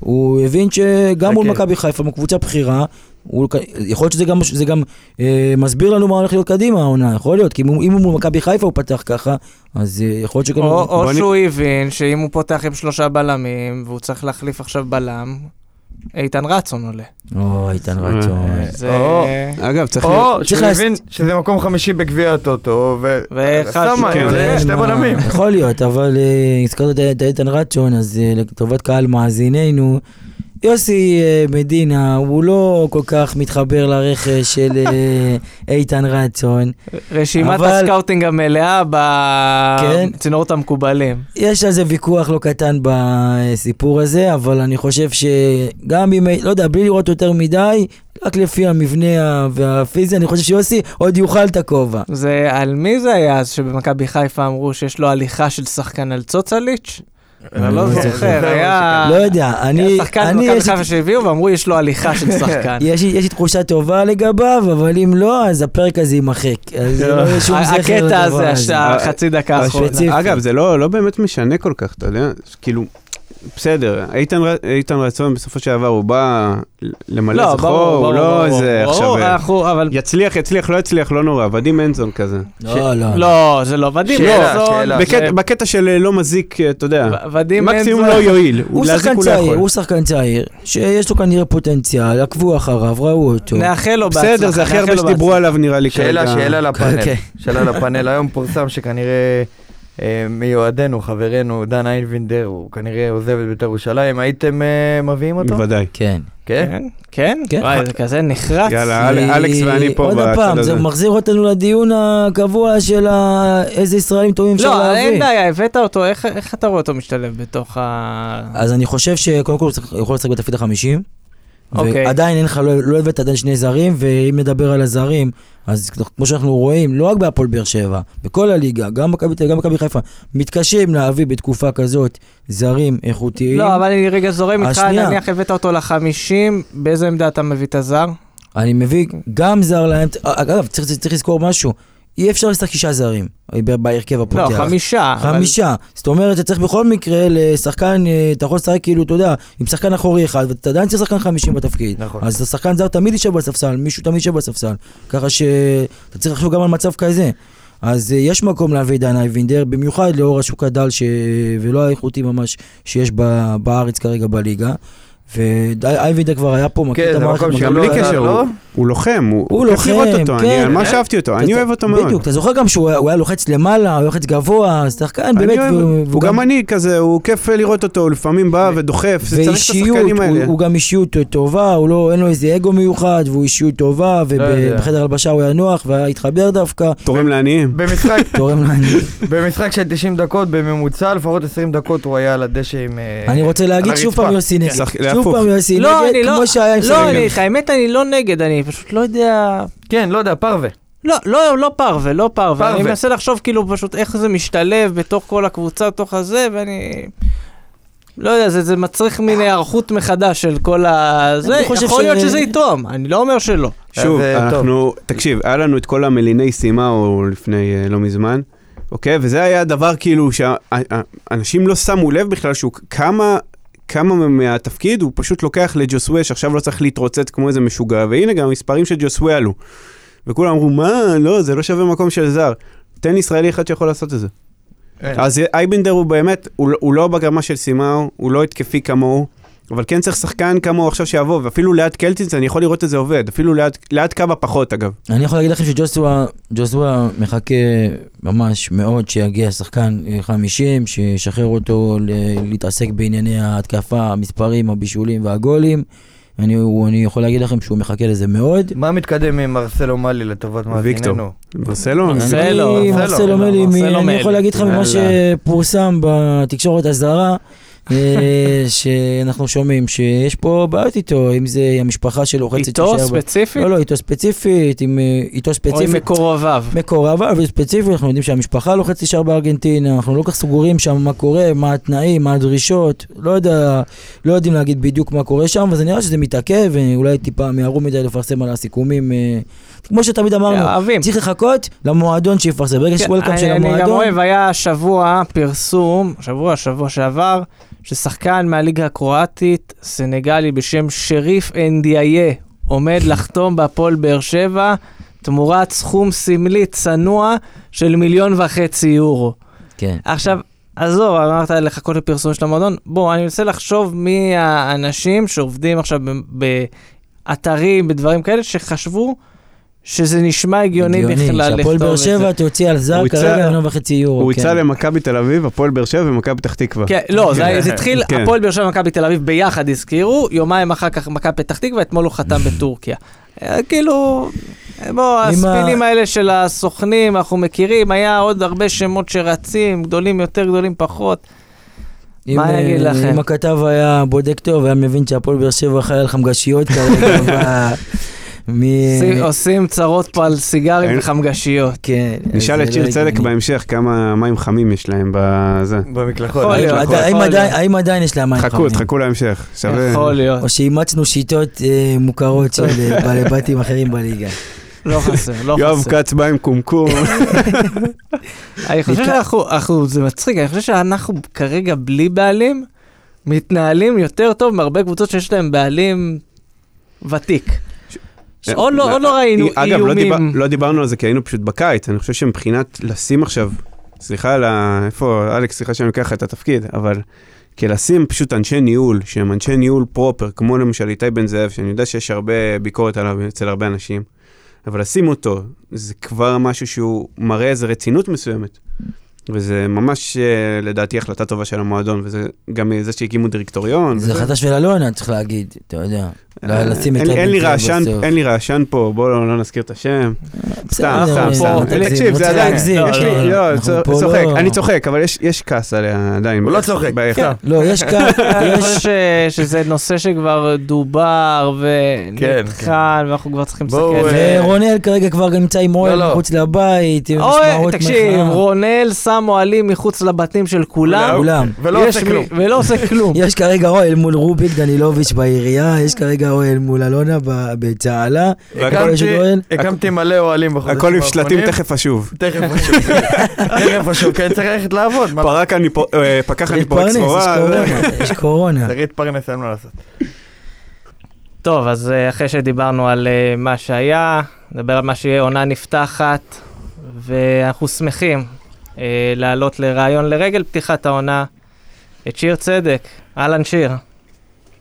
הוא הבין שגם מול חכה. מכבי חיפה, מול קבוצה בכירה, הוא, יכול להיות שזה גם, זה גם אה, מסביר לנו מה הולך להיות קדימה העונה, יכול להיות, כי אם הוא אם הוא מול מכבי חיפה הוא פתח ככה, אז אה, יכול להיות שגם... או, או בוא נ- שהוא הבין שאם הוא פותח עם שלושה בלמים, והוא צריך להחליף עכשיו בלם, איתן רצון עולה. או, איתן רצון. זה... או. אגב, צריך. או צריך שהוא להס- הבין שזה מקום חמישי בגביע הטוטו, ו... ואחד- סתם, כן, מה- בלמים. יכול להיות, אבל אה, הזכרת את- איתן רצ'ון, אז אה, לטובת קהל מאזיננו, יוסי אה, מדינה, הוא לא כל כך מתחבר לרכש של אה, איתן רצון. רשימת אבל- הסקאוטינג המלאה כן. בצינורות המקובלים. יש על זה ויכוח לא קטן בסיפור הזה, אבל אני חושב שגם אם, לא יודע, בלי לראות יותר מדי, רק לפי המבנה והפיזי, אני חושב שיוסי עוד יאכל את הכובע. זה, על מי זה היה אז שבמכבי חיפה אמרו שיש לו הליכה של שחקן על צוצליץ'? אני לא לא זוכר, היה... לא יודע, אני... היה שחקן אני במכבי חיפה שהביאו ואמרו יש לו הליכה של שחקן. יש לי, תחושה טובה לגביו, אבל אם לא, אז הפרק הזה יימחק. אז לא יהיה שום זכר הקטע לדבר הזה. החצי דקה האחרונה. הספציפי. אגב, זה לא לא באמת משנה כל כך, אתה יודע, כאילו, בסדר, איתן ר- איתן רצון בסופו של דבר, הוא בא למלא לא, זכור, ברור, הוא ברור, לא ברור, איזה ברור, עכשיו... אה, אנחנו, אבל... יצליח, יצליח, לא יצליח, לא נורא, ודים מנזון כזה. לא, לא. לא, זה לא ודים שאלה, מנזון. שאלה. זה- בקטע- של אה, לא מזיק, אה, אתה יודע, ודים מקסימום מנזון- לא יועיל, הוא שחקן לא צעיר. הוא שחקן צעיר, שיש לו כנראה פוטנציאל, עקבו אחריו, ראו אותו. נאחל לו בהצלחה. בסדר, זה הכי הרבה שדיברו. עליו נראה לי שאלה, כרגע. שאלה לפאנל. כן. שאלה לפאנל. היום פורסם שכנראה אה, מיועדנו, חברנו, דן איינבינדר, הוא כנראה עוזב את בית"ר ירושלים. הייתם אה, מביאים אותו? בוודאי. כן. כן? כן, כן, כן. וואי, זה כזה נחרץ. יאללה, אל- אלכס ואני פה עוד בצד פעם, הזה. זה מחזיר אותנו לדיון הקבוע של איזה ישראלים טובים אפשר לא, אין להביא. בעיה, הבאת אותו, איך- איך אתה רואה אותו משתלב בתוך ה... אז אני חושב שקודם כל הוא יכול לשחק בתפקיד החמישים. אוקיי. ועדיין אין לך, לא לא הבאת עדיין שני זרים, ואם נדבר על הזרים, אז כמו שאנחנו רואים, לא רק בהפועל באר שבע, בכל הליגה, גם מכבי תל גם מכבי חיפה, מתקשים להביא בתקופה כזאת זרים איכותיים. לא, אבל אני רגע זורם איתך. נניח הבאת אותו לחמישים, באיזה עמדה אתה מביא את הזר? אני מביא גם זר להם, אגב, צריך, צריך לזכור משהו, אי אפשר לשחק שישה זרים ב- בהרכב לא, הפותח. חמישה. אבל- חמישה. זאת אומרת, אתה צריך בכל מקרה לשחקן, אה, אתה יכול לשחק כאילו, אתה יודע, עם שחקן אחורי אחד, ואתה עדיין צריך שחקן חמישים בתפקיד. נכון. אז השחקן זר תמיד יישב בספסל, מישהו תמיד יישב בספסל. ככה שאתה צריך לחשוב גם על מצב כזה. אז אה, יש מקום להביא דן אייבינדר, במיוחד לאור השוק הדל ש... ולא האיכותי ממש שיש ב... בארץ כרגע בליגה. ואייבינדר כבר היה פה, מכיר כן, את זה המערכת. מקום מכיר- גם שלא בלי קשר, לא? הוא- הוא לוחם, הוא הוא הוא לוחם, לראות אותו, אני כן. על מה שאהבתי אותו, אני אתה- אוהב אותו מאוד. בדיוק, אתה זוכר גם שהוא היה- הוא היה לוחץ למעלה, הוא לוחץ גבוה, שחקן אני באמת, אוהב- והוא- הוא והוא גם אני כזה, הוא כיף לראות אותו, הוא לפעמים בא ודוחף, זה צריך את השחקנים הוא, האלה. הוא גם אישיות טובה, הוא לא, אין לו איזה אגו מיוחד, והוא אישיות טובה, יודע. ובחדר הלבשה הוא היה נוח, והיה התחבר דווקא, תורם לעניים. במשחק, תורם לעניין. במשחק של 90 דקות, בממוצע לפחות 20 דקות הוא היה על הדשא עם... אה, אני רוצה להגיד שוב. פעם יוסי נגד, שחק- שוב. פעם יוסי לא, נגד, אני לא, כמו שהיה עם לא. אני, את האמת אני לא נגד, אני פשוט לא יודע... כן, לא יודע, פרווה. לא, לא, לא פרווה, לא פרווה. אני פרווה. מנסה לחשוב כאילו פשוט איך זה משתלב בתוך כל הקבוצה, בתוך הזה, ואני... לא יודע, זה, זה מצריך מין היערכות מחדש של כל ה... זה, אני יכול ש- להיות שזה יתרום, אני לא אומר שלא. שוב, אז, אה, טוב. אנחנו, תקשיב, היה לנו את כל המליני סימאו לפני אה, לא מזמן, אוקיי? וזה היה דבר כאילו שאנשים לא שמו לב בכלל שהוא כמה... כמה מהתפקיד הוא פשוט לוקח לג'וסווה שעכשיו לא צריך להתרוצץ כמו איזה משוגע, והנה גם המספרים של ג'וסווה עלו. וכולם אמרו, מה, לא, זה לא שווה מקום של זר. תן ישראלי אחד שיכול לעשות את זה. אין. אז אייבינדר הוא באמת, הוא, לא- הוא לא ברמה של סימאו, הוא לא התקפי כמוהו, אבל כן צריך שחקן כמוהו עכשיו שיבוא, ואפילו ליד קלטינס אני יכול לראות את זה עובד, אפילו ליד, ליד קאבה פחות אגב. אני יכול להגיד לכם שג'וסווה ג'וסווה מחכה ממש מאוד שיגיע שחקן אה, 50, שישחרר אותו ל- להתעסק בענייני ההתקפה, המספרים, הבישולים והגולים. אני, הוא- אני יכול להגיד לכם שהוא מחכה לזה מאוד. מה מתקדם עם מרסלו מאלי לטובת. מאזיננו? מרסלו? מרסלו, אני, מרסלו, מרסלו מלי, מרסלו מ- אני. יכול להגיד לך ממה. שפורסם בתקשורת הזרה, שאנחנו שומעים שיש פה בעיות איתו, אם זה המשפחה שלו רצית איתו ספציפית? לא, לא, איתו ספציפית, עם, אה, איתו או עם ספציפית. מקורביו? מקורבה וספציפית, אנחנו יודעים שהמשפחה לוחצת להישאר בארגנטינה, אנחנו לא כך סגורים שם מה קורה, מה התנאים, מה הדרישות, לא יודע, לא יודעים להגיד בדיוק מה קורה שם, וזה נראה שזה מתעכב, ואולי טיפה מיהרו מדי לפרסם על הסיכומים, אה, כמו שתמיד אמרנו, אוהבים. צריך לחכות למועדון שיפרסם, ברגע שיש וולקאם של כן, אני גם המועדון, אוהב, היה שבוע פרסום, שבוע, שבוע שעבר, ששחקן מהליגה הקרואטית, סנגלי בשם שריף אנדיאיה, עומד לחתום בהפועל באר שבע, תמורת סכום סמלי צנוע של מיליון וחצי יורו. כן, עכשיו, עזוב, אמרת לחכות לפרסום של המועדון, בוא, אני מנסה לחשוב מי האנשים שעובדים עכשיו באתרים, בדברים כאלה, שחשבו שזה נשמע הגיוני בכלל לכתוב את זה. שהפועל באר שבע תוציא על זר כרגע מיליון וחצי יורו, הוא כן. יצא למכבי תל אביב, הפועל באר שבע ומכבי פתח תקווה. כן, לא, זה זה התחיל, כן. הפועל באר שבע ומכבי תל אביב ביחד הזכירו, יומיים אחר כך מכבי פתח תקווה, אתמול הוא חתם בטורקיה. אה, כאילו, בוא, הספינים האלה של הסוכנים, אנחנו מכירים, היה עוד הרבה שמות שרצים, גדולים יותר, גדולים פחות. אם, מה אני אגיד אה, לכם? אם הכתב היה בודק טוב, היה מבין שהפועל באר שבע חי על חמגשיות כרגע. מ- עושים- צרות פה על סיגרים אין- וחמגשיות. כן. נשאל את זה לא שיר צדק הגיוני. בהמשך כמה מים חמים יש להם בזה. במקלחות. יכול להיות. האם- יכול האם להיות. עדיין- האם עדיין יש להם מים חכו, חמים? תחכו להמשך. שווה. יכול להיות, או שאימצנו שיטות אה, מוכרות של אה, בעלי בתים אחרים בליגה. לא חסר, לא יואב חסר. כץ בא עם קומקום. אני חושב שאנחנו, אנחנו- זה מצחיק, אני חושב שאנחנו כרגע בלי בעלים, מתנהלים יותר טוב מהרבה קבוצות שיש להם בעלים ותיק. עוד לא, עוד לא ראינו אגב, לא, דיבר, איומים. לא דיברנו על זה כי היינו פשוט בקיץ, אני חושב שמבחינת לשים עכשיו, סליחה על ה... איפה, אלכס, סליחה שאני לוקח את התפקיד, אבל כלשים פשוט אנשי ניהול, שהם אנשי ניהול פרופר, כמו למשל איתי בן זאב, שאני יודע שיש הרבה ביקורת עליו אצל הרבה אנשים, אבל לשים אותו, זה כבר משהו שהוא מראה איזו רצינות מסוימת. וזה ממש, אה, לדעתי, החלטה טובה של המועדון, וזה גם זה שהקימו דירקטוריון. זה וזה- החלטה של אלונה, צריך להגיד, אתה יודע. אה, אין לי- לי רעשן. אין לי רעשן פה, בואו לא לא נזכיר את השם. סתם, סתם, סתם. לא תקשיב, לא זה עדיין, לא, יש לי, לא, לא, צ- פה צוחק, לא- אני צוחק, אבל יש- יש כעס עליה עדיין. הוא לא צוחק. כן. לא, יש כאן, אני. חושב שזה נושא שכבר דובר כן, ונבחן, ואנחנו כבר צריכים לסתכל. אה, ורונל כרגע כבר נמצא עם אוהל לא, לא. מחוץ לבית, תקשיב. רונל שם אוהלים מחוץ לבתים של כולם. ולא עושה כלום. ולא עושה כלום. יש כרגע אוהל מול רוביק דנילוביץ' בעירייה, יש כרגע רגע אוהל מול אלונה ב- בצהלה. הקמתי- מלא אוהלים בחודשים הכל עם שלטים האחרונים. תכף אשוב. תכף אשוב. תכף אשוב, כן, צריך ללכת לעבוד. מה- פרק אני פו- אה, פקח אני פורק להתפרנס, יש סחורה. קורונה, יש קורונה. צריך להתפרנס, אין מה לעשות. טוב, אז אה, אחרי שדיברנו על אה, מה שהיה, נדבר על מה שיהיה עונה נפתחת, ואנחנו שמחים אה, לעלות לרעיון לרגל פתיחת העונה את שיר צדק. אהלן שיר.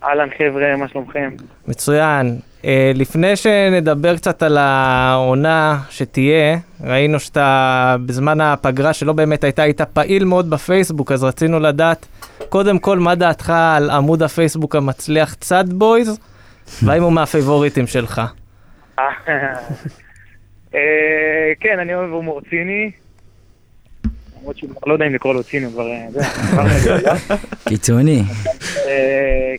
אהלן חבר'ה, מה שלומכם? מצוין. אה, לפני שנדבר קצת על העונה שתהיה, ראינו שאתה בזמן הפגרה שלא באמת הייתה, היית פעיל מאוד בפייסבוק, אז רצינו לדעת, קודם כל, מה דעתך על עמוד הפייסבוק המצליח צד בויז, והאם הוא מהפייבוריטים שלך? אה, כן, אני אוהב הומור ציני. למרות שהוא לא יודע אם לקרוא לו ציני, כבר... קיצוני.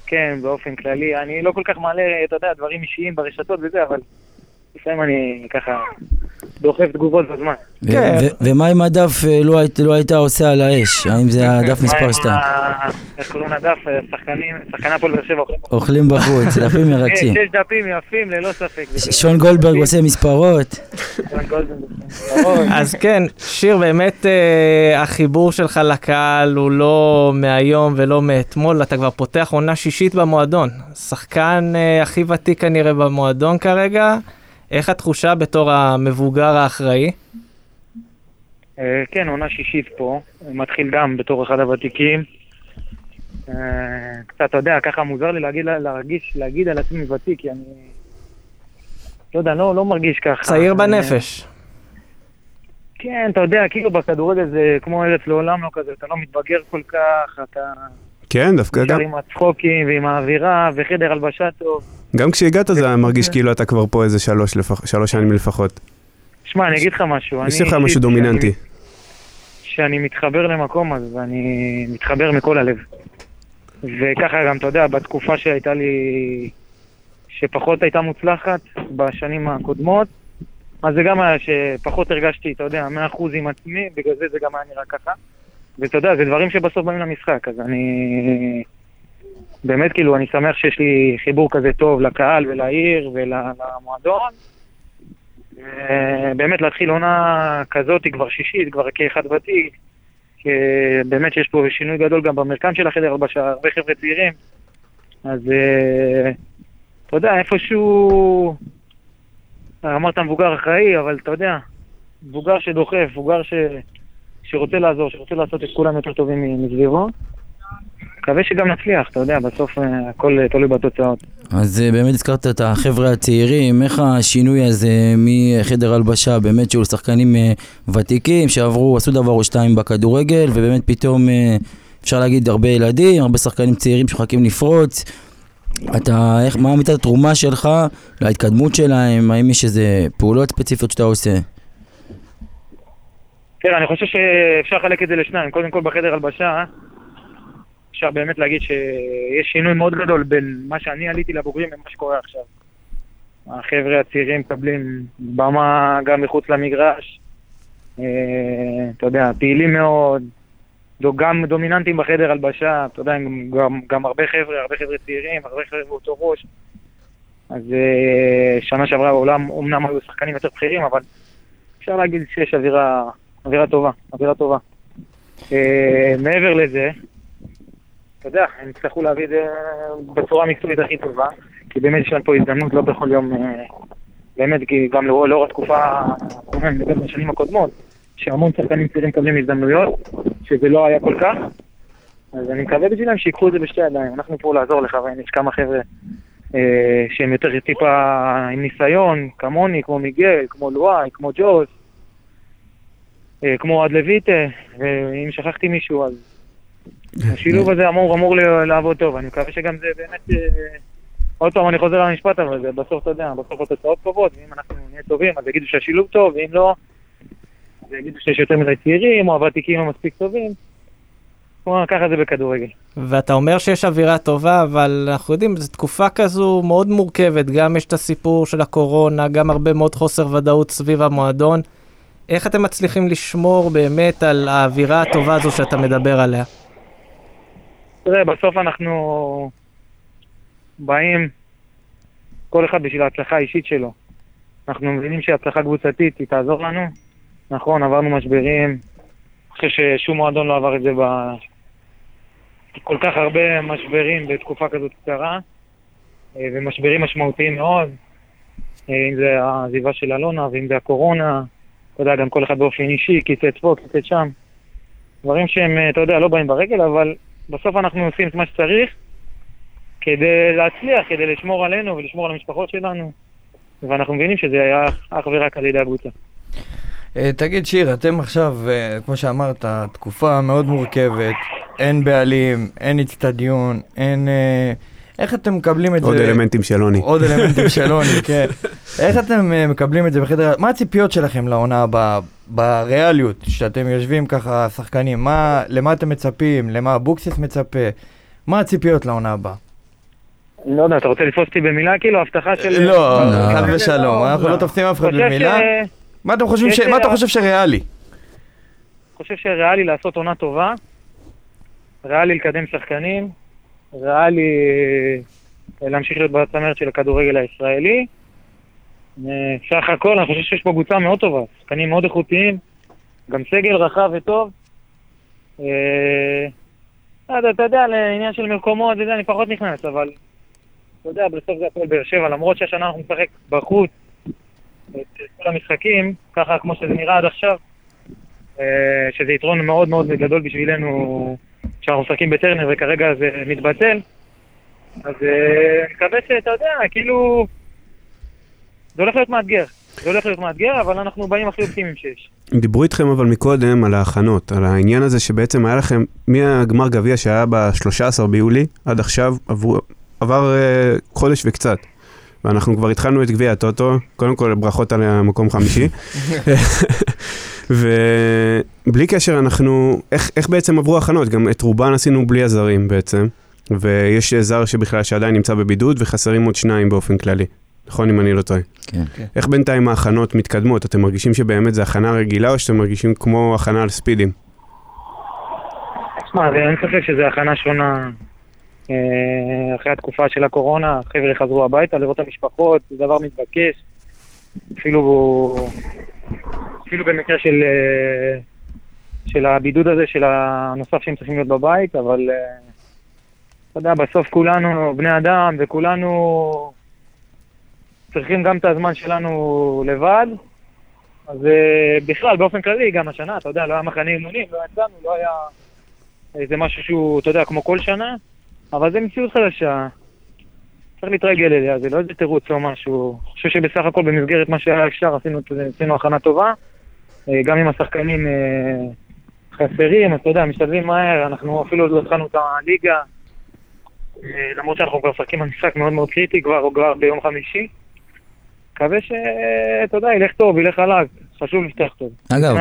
כן, באופן כללי. אני לא כל כך מעלה, אתה יודע, דברים אישיים ברשתות וזה, אבל לפעמים אני ככה דוחף תגובות בזמן. כן. ומה אם הדף אה, לא היית- לא הייתה עושה על האש? האם זה הדף מספר עם 2? ה- איך קוראים לדף? אה, שחקנים, שחקני הפועל באר שבע אוכלים. בחוץ, דפים מרגשים. שש דפים יפים, ללא ספק. שון גולדברג עושה מספרות. אז כן, שיר, באמת אה, החיבור שלך לקהל הוא לא מהיום ולא מאתמול, אתה כבר פותח עונה שישית במועדון. שחקן הכי ותיק כנראה במועדון כרגע. איך התחושה בתור המבוגר האחראי? אה, כן, עונה שישית פה, מתחיל גם בתור אחד הוותיקים. אה, קצת, אתה יודע, ככה מוזר לי להגיד, להרגיש, להגיד על עצמי ותיק, כי אני... לא יודע, לא, לא מרגיש ככה. צעיר אה, בנפש. כן, אתה יודע, כאילו בכדורגל זה כמו ארץ לעולם לא כזה, אתה לא מתבגר כל כך, אתה כן, דווקא גם. עם הצחוקים ועם האווירה וחדר הלבשה טוב. גם כשהגעת זה היה מרגיש כאילו אתה כבר פה איזה שלוש לפח- שלוש שנים לפחות. שמע, אני אגיד לך משהו. יש לך משהו דומיננטי. כשאני מתחבר למקום הזה, ואני מתחבר מכל הלב. וככה גם, אתה יודע, בתקופה שהייתה לי, שפחות הייתה מוצלחת בשנים הקודמות, אז זה גם היה שפחות הרגשתי, אתה יודע, 100% עם עצמי, בגלל זה זה גם היה נראה ככה. ואתה יודע, זה דברים שבסוף באים למשחק, אז אני... באמת, כאילו, אני שמח שיש לי חיבור כזה טוב לקהל ולעיר ולמועדון. באמת להתחיל עונה כזאת, כבר שישית, כבר כאחד ותיק, באמת שיש פה שינוי גדול גם במרקם של החדר הרבה חבר'ה צעירים, אז אה, אתה יודע, איפשהו, אמרת מבוגר אחראי, אבל אתה יודע, מבוגר שדוחף, מבוגר ש... שרוצה לעזור, שרוצה לעשות את כולם יותר טובים מסביבו. מקווה שגם נצליח, אתה יודע, בסוף אה, הכל אה, תלוי בתוצאות. אז אה, באמת הזכרת את החבר'ה הצעירים, איך השינוי הזה מחדר הלבשה, באמת שהיו שחקנים ותיקים שעברו, עשו דבר או שתיים בכדורגל, ובאמת פתאום אפשר להגיד הרבה ילדים, הרבה שחקנים צעירים שמחכים לפרוץ. אתה, איך, מה מידת התרומה שלך להתקדמות שלהם? האם יש איזה פעולות ספציפיות שאתה עושה? תראה, אני חושב שאפשר לחלק את זה לשניים. קודם כל בחדר הלבשה, אפשר באמת להגיד שיש שינוי מאוד גדול בין מה שאני עליתי לבוגרים למה שקורה עכשיו. החבר'ה הצעירים מקבלים במה גם מחוץ למגרש. אה, אתה יודע, פעילים מאוד, גם דומיננטים בחדר הלבשה, אתה יודע, גם, הרבה חבר'ה, הרבה חבר'ה צעירים, הרבה חבר'ה באותו ראש. אז אה, שנה שעברה בעולם אמנם היו שחקנים יותר בכירים, אבל אפשר להגיד שיש אווירה, אווירה טובה, אווירה טובה. אה, מעבר לזה, אתה יודע, הם יצטרכו להביא את זה בצורה המקצועית הכי טובה, כי באמת יש להם פה הזדמנות לא בכל יום, אה, באמת, כי גם לאור התקופה אני בשנים הקודמות, שהמון שחקנים צעירים מקבלים הזדמנויות, שזה לא היה כל כך, אז אני מקווה בשבילם שיקחו את זה בשתי ידיים, אנחנו פה לעזור לך, ויש כמה חבר'ה אה, שהם יותר טיפה עם ניסיון, כמוני, כמו מיגל, כמו לואי, כמו ג'וס, כמו אוהד לויטה, ואם שכחתי מישהו, אז השילוב הזה אמור, אמור לעבוד טוב, אני מקווה שגם זה באמת... אה, עוד פעם אני חוזר למשפט, אבל זה בסוף, אתה יודע, בסוף התוצאות טובות, ואם אנחנו נהיה טובים, אז יגידו שהשילוב טוב, ואם לא, אז יגידו שיש יותר מדי צעירים, או הוותיקים לא מספיק טובים. כלומר, ככה זה בכדורגל. ואתה אומר שיש אווירה טובה, אבל אנחנו יודעים, זו תקופה כזו מאוד מורכבת, גם יש את הסיפור של הקורונה, גם הרבה מאוד חוסר ודאות סביב המועדון. איך אתם מצליחים לשמור באמת על האווירה הטובה הזו שאתה מדבר עליה? תראה, בסוף אנחנו באים, כל אחד בשביל ההצלחה האישית שלו. אנחנו מבינים שהצלחה קבוצתית היא תעזור לנו. נכון, עברנו משברים. אני חושב ששום מועדון לא עבר את זה ב... כל כך הרבה משברים בתקופה כזאת קצרה, אה, ומשברים משמעותיים מאוד. אה, אם זה העזיבה של אלונה, ואם זה הקורונה, אתה יודע, גם כל אחד באופן אישי, קיצץ פה, קיצץ שם. דברים שהם, אה, אתה יודע, לא באים ברגל, אבל בסוף אנחנו עושים את מה שצריך כדי להצליח, כדי לשמור עלינו ולשמור על המשפחות שלנו, ואנחנו מבינים שזה היה אך ורק על ידי הקבוצה. אה, תגיד, שיר, אתם עכשיו, אה, כמו שאמרת, תקופה מאוד מורכבת, אין בעלים, אין אצטדיון, אין... אה, איך אתם מקבלים את עוד זה? אלמנטים של עוני. עוד אלמנטים של עוני, כן. איך אתם אה, מקבלים את זה בחדר... מה הציפיות שלכם לעונה הבאה, בריאליות, שאתם יושבים ככה, שחקנים? מה, למה אתם מצפים? למה אבוקסיס מצפה? מה הציפיות לעונה הבאה? לא יודע, אתה רוצה לתפוס אותי במילה כאילו? הבטחה של... לא, לא. חס ושלום, אנחנו לא תופסים אף אחד במילה. מה אתם חושבים יש ש- מה אתה חושב שריאלי? חושב שריאלי לעשות עונה טובה, ריאלי לקדם שחקנים, ריאלי אה, להמשיך להיות בצמרת של הכדורגל הישראלי. אה, סך הכל, אני חושב שיש פה קבוצה מאוד טובה, שחקנים מאוד איכותיים, גם סגל רחב וטוב. אה, אתה יודע, לעניין של מקומות, אני פחות נכנס, אבל אתה יודע, בסוף זה הכל באר שבע, למרות שהשנה אנחנו נשחק בחוץ את כל המשחקים, ככה כמו שזה נראה עד עכשיו, שזה יתרון מאוד מאוד גדול בשבילנו שאנחנו משחקים בטרנר וכרגע זה מתבטל. אז אה, אני מקווה שאתה יודע, כאילו... זה הולך להיות מאתגר. זה הולך להיות מאתגר, אבל אנחנו באים הכי אופטימיים שיש. דיברו איתכם אבל מקודם על ההכנות, על העניין הזה שבעצם היה לכם, מהגמר גביע שהיה ב-13 ביולי עד עכשיו, עברו, עבר uh, חודש וקצת. ואנחנו כבר התחלנו את גביע הטוטו, קודם כל ברכות על המקום חמישי. ובלי קשר אנחנו, איך, איך בעצם עברו ההכנות? גם את רובן עשינו בלי הזרים בעצם, ויש זר שבכלל שעדיין נמצא בבידוד וחסרים עוד שניים באופן כללי. נכון אם אני לא טועה. כן. איך בינתיים ההכנות מתקדמות? אתם מרגישים שבאמת זה הכנה רגילה או שאתם מרגישים כמו הכנה על ספידים? תשמע, זה- אין ספק שזו הכנה שונה אה, אחרי התקופה של הקורונה. החבר'ה חזרו הביתה לראות את המשפחות, זה דבר מתבקש. אפילו, אפילו במקרה של, אה, של הבידוד הזה, של הנוסף שהם צריכים להיות בבית, אבל אה, אתה יודע, בסוף כולנו בני אדם וכולנו צריכים גם את הזמן שלנו לבד. אז אה, בכלל, באופן כללי, גם השנה, אתה יודע, לא היה מחנה אימונים, לא יצאנו, לא היה איזה משהו שהוא, אתה יודע, כמו כל שנה, אבל זה מציאות חדשה. צריך להתרגל אליה, זה לא איזה תירוץ או משהו. אני חושב שבסך הכל במסגרת מה שהיה אפשר עשינו, עשינו הכנה טובה. אה, גם אם השחקנים אה, חסרים, אתה יודע, משתלבים מהר, אנחנו אפילו עוד לא התחלנו את הליגה. אה, למרות שאנחנו כבר משחקים על משחק מאוד מאוד קריטי כבר, כבר ביום חמישי. מקווה שאתה יודע, ילך טוב, ילך חלק, חשוב לפתח טוב. אגב.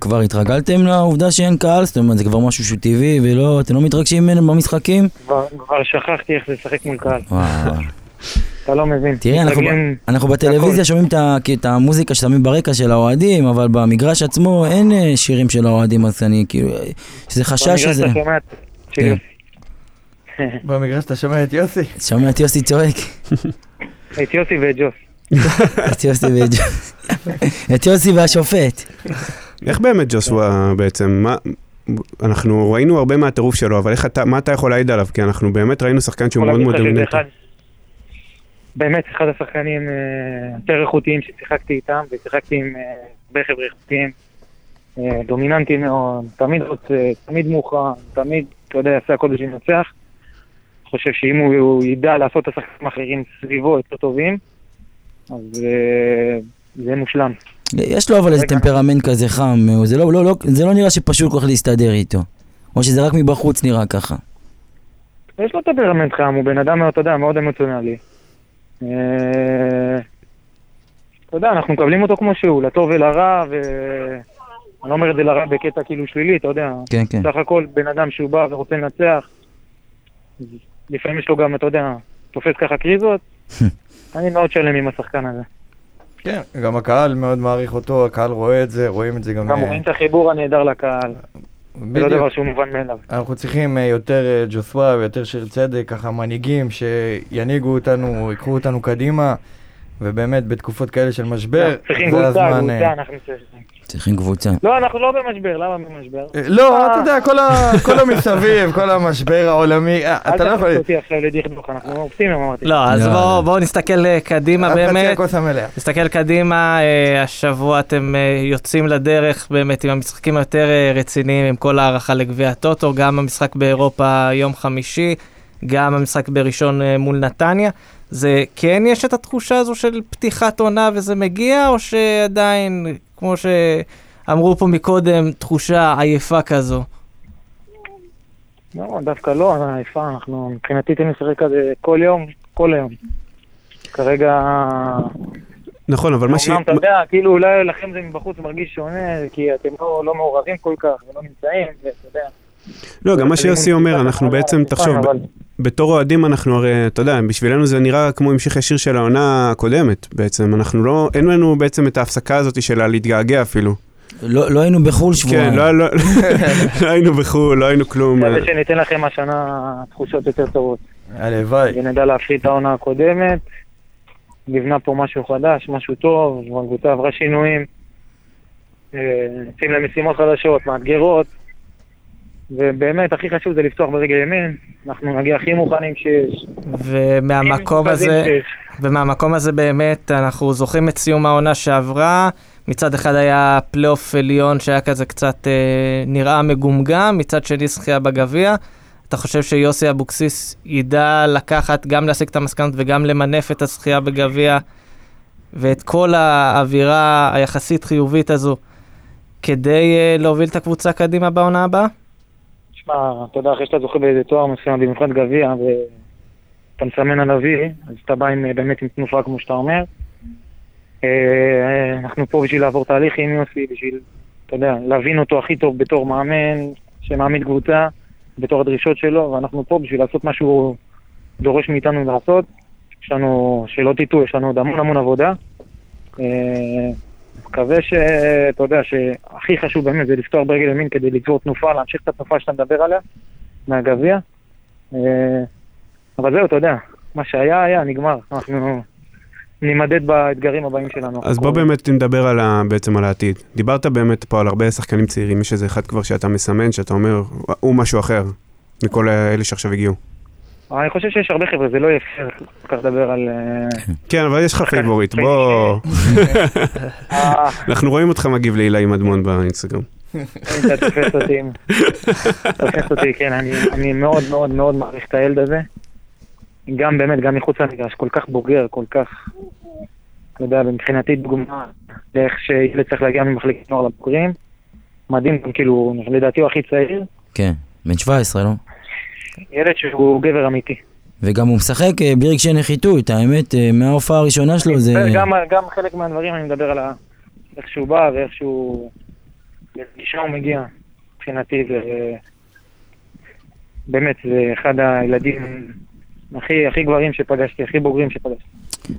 כבר התרגלתם לעובדה שאין קהל? זאת אומרת, זה כבר משהו שהוא טבעי, ולא, אתם לא מתרגשים ממנו במשחקים? כבר, כבר שכחתי איך זה לשחק מול קהל, וואו. אתה לא מבין. תראה, אנחנו, אנחנו בטלוויזיה שומעים את, המוזיקה ששמים ברקע של האוהדים, אבל במגרש עצמו אין אה, שירים של האוהדים, אז אני כאילו, אה, זה חשש שזה... כן. במגרש אתה שומע את יוסי? שומע את יוסי צועק, את יוסי ואת ג'וס. את יוסי ואת- את יוסי והשופט. איך באמת ג'וסווה בעצם? מה... אנחנו ראינו הרבה מהטירוף שלו, אבל איך אתה, מה אתה יכול להעיד עליו? כי אנחנו באמת ראינו שחקן שהוא מאוד מאוד דומיננטי. אחד- באמת אחד השחקנים אה, יותר איכותיים ששיחקתי איתם, ושיחקתי עם אה, הרבה חבר'ה איכותיים. אה, דומיננטי מאוד, תמיד רוצה, תמיד מוכן, תמיד, אתה יודע, יעשה הכל בשביל לנצח. חושב שאם הוא ידע לעשות את השחקנים האחרים סביבו יותר טובים, אז אה, זה מושלם. יש לו אבל איזה. טמפרמנט כזה חם, אה, זה לא, לא, לא, זה לא נראה שפשוט כל כך להסתדר איתו. או שזה רק מבחוץ נראה ככה. יש לו טמפרמנט חם, הוא בן אדם מאוד, אתה יודע, מאוד אמוציונלי. אה, אתה יודע, אנחנו מקבלים אותו כמו שהוא, לטוב ולרע, ואני לא אומר את זה לרע בקטע כאילו שלילי, אתה יודע. כן, כן. סך הכל בן אדם שהוא בא ורוצה לנצח, לפעמים יש לו גם, אתה יודע, תופס ככה קריזות. אני מאוד שלם עם השחקן הזה. כן, גם הקהל מאוד מעריך אותו, הקהל רואה את זה, רואים את זה גם... גם רואים את החיבור הנהדר לקהל. זה לא דבר בדיוק. שהוא מובן מאליו. אנחנו צריכים אה, יותר אה, ג'וסווה ויותר שיר צדק, ככה מנהיגים שינהיגו אותנו, ייקחו אותנו קדימה, ובאמת בתקופות כאלה של משבר, צריכים זה הזמן... קבוצה, אה, אנחנו צריכים. צריכים קבוצה. לא, אנחנו לא במשבר, למה במשבר? אה, לא, אתה יודע, כל המסביב, כל המשבר העולמי, אה, אל אתה לא יכול... תכניס אותי עכשיו לדכדוך, אנחנו אופטימיים אמרתי. לא, אז לא, בואו לא. בואו נסתכל אה, קדימה באמת. נסתכל קדימה, אה, השבוע אתם אה, יוצאים לדרך באמת עם המשחקים היותר אה, רציניים, עם כל הערכה לגביע הטוטו, גם המשחק באירופה יום חמישי, גם המשחק בראשון אה, מול נתניה. זה כן יש את התחושה הזו של פתיחת עונה וזה מגיע, או שעדיין, כמו שאמרו פה מקודם, תחושה עייפה כזו? לא, דווקא לא, עייפה, אנחנו מבחינתי צריכים לשחק כזה כל יום, כל היום. כרגע, נכון, אבל מה ש... אמנם אתה יודע, כאילו אולי לכם זה מבחוץ מרגיש שונה, כי אתם לא לא מעורבים כל כך ולא נמצאים, ואתה יודע. לא, גם מה שיוסי אומר, אנחנו בעצם, תחשוב, בתור אוהדים אנחנו הרי, אתה יודע, בשבילנו זה נראה כמו המשך ישיר של העונה הקודמת בעצם. אנחנו לא, אין לנו בעצם את ההפסקה הזאת של להתגעגע אפילו. לא לא היינו בחו"ל שבועיים. כן, לא, לא, לא היינו בחו"ל, לא היינו כלום. מקווה שניתן לכם השנה תחושות יותר טובות. הלוואי. ונדע להפחית את העונה הקודמת. נבנה פה משהו חדש, משהו טוב, הקבוצה עברה שינויים. אה, יוצאים למשימות חדשות, מאתגרות. ובאמת, הכי חשוב זה לפתוח ברגל ימין. אנחנו נגיע הכי מוכנים שיש. ומהמקום הזה... שיש. ומהמקום הזה באמת אנחנו זוכרים את סיום העונה שעברה. מצד אחד היה פלייאוף עליון שהיה כזה קצת אה, נראה מגומגם, מצד שני זכייה בגביע. אתה חושב שיוסי אבוקסיס ידע לקחת, גם להשיג את המסקנות וגם למנף את הזכייה בגביע ואת כל האווירה היחסית חיובית הזו כדי אה, להוביל את הקבוצה קדימה בעונה הבאה? שמע, אתה יודע, אחרי שאתה זוכה באיזה תואר מסוים, במיוחד גביע, ואתה מסמן על אבי, אז אתה בא עם, באמת עם תנופה, כמו שאתה אומר. אה, אנחנו פה בשביל לעבור תהליך עם יוסי, בשביל, אתה יודע, להבין אותו הכי טוב בתור מאמן שמעמיד קבוצה, בתור הדרישות שלו, ואנחנו פה בשביל לעשות מה שהוא דורש מאיתנו לעשות. יש לנו, שלא תטעו, יש לנו עוד המון המון עבודה. מקווה שאתה יודע שהכי חשוב באמת זה לפתוח ברגל ימין כדי ליצור תנופה, להמשיך את התנופה שאתה מדבר עליה מהגביע. אה, אבל זהו, אתה יודע, מה שהיה היה, נגמר. אנחנו נימדד באתגרים הבאים שלנו. אז בוא באמת נדבר על ה, בעצם על העתיד. דיברת באמת פה על הרבה שחקנים צעירים, יש איזה אחד כבר שאתה מסמן, שאתה אומר, הוא משהו אחר מכל אלה שעכשיו הגיעו. אני חושב שיש הרבה חבר'ה, זה לא יהיה פייר כל כך לדבר על... אה, כן, אבל יש לך favorite, בוא... אה, אנחנו רואים אותך מגיב להילה מדמון באינסטגרם. אתה תופס אותי, תופס אותי, כן, אני, מאוד מאוד מאוד מעריך את הילד הזה. גם באמת, גם מחוץ למגרש, כל כך בוגר, כל כך, אתה יודע, מבחינתי דוגמה לאיך שילד צריך להגיע ממחלקת נוער לבוגרים. מדהים, כאילו, לדעתי הוא הכי צעיר. כן, בן 17, לא? ילד שהוא גבר אמיתי. וגם הוא משחק אה, בלי רגשי נחיתות, האמת, אה, מההופעה הראשונה שלו זה... גם, גם חלק מהדברים, אני מדבר על איך שהוא בא ואיך שהוא... לפגישה הוא מגיע, מבחינתי, זה... באמת, זה אחד הילדים הכי, הכי גברים שפגשתי, הכי בוגרים שפגשתי.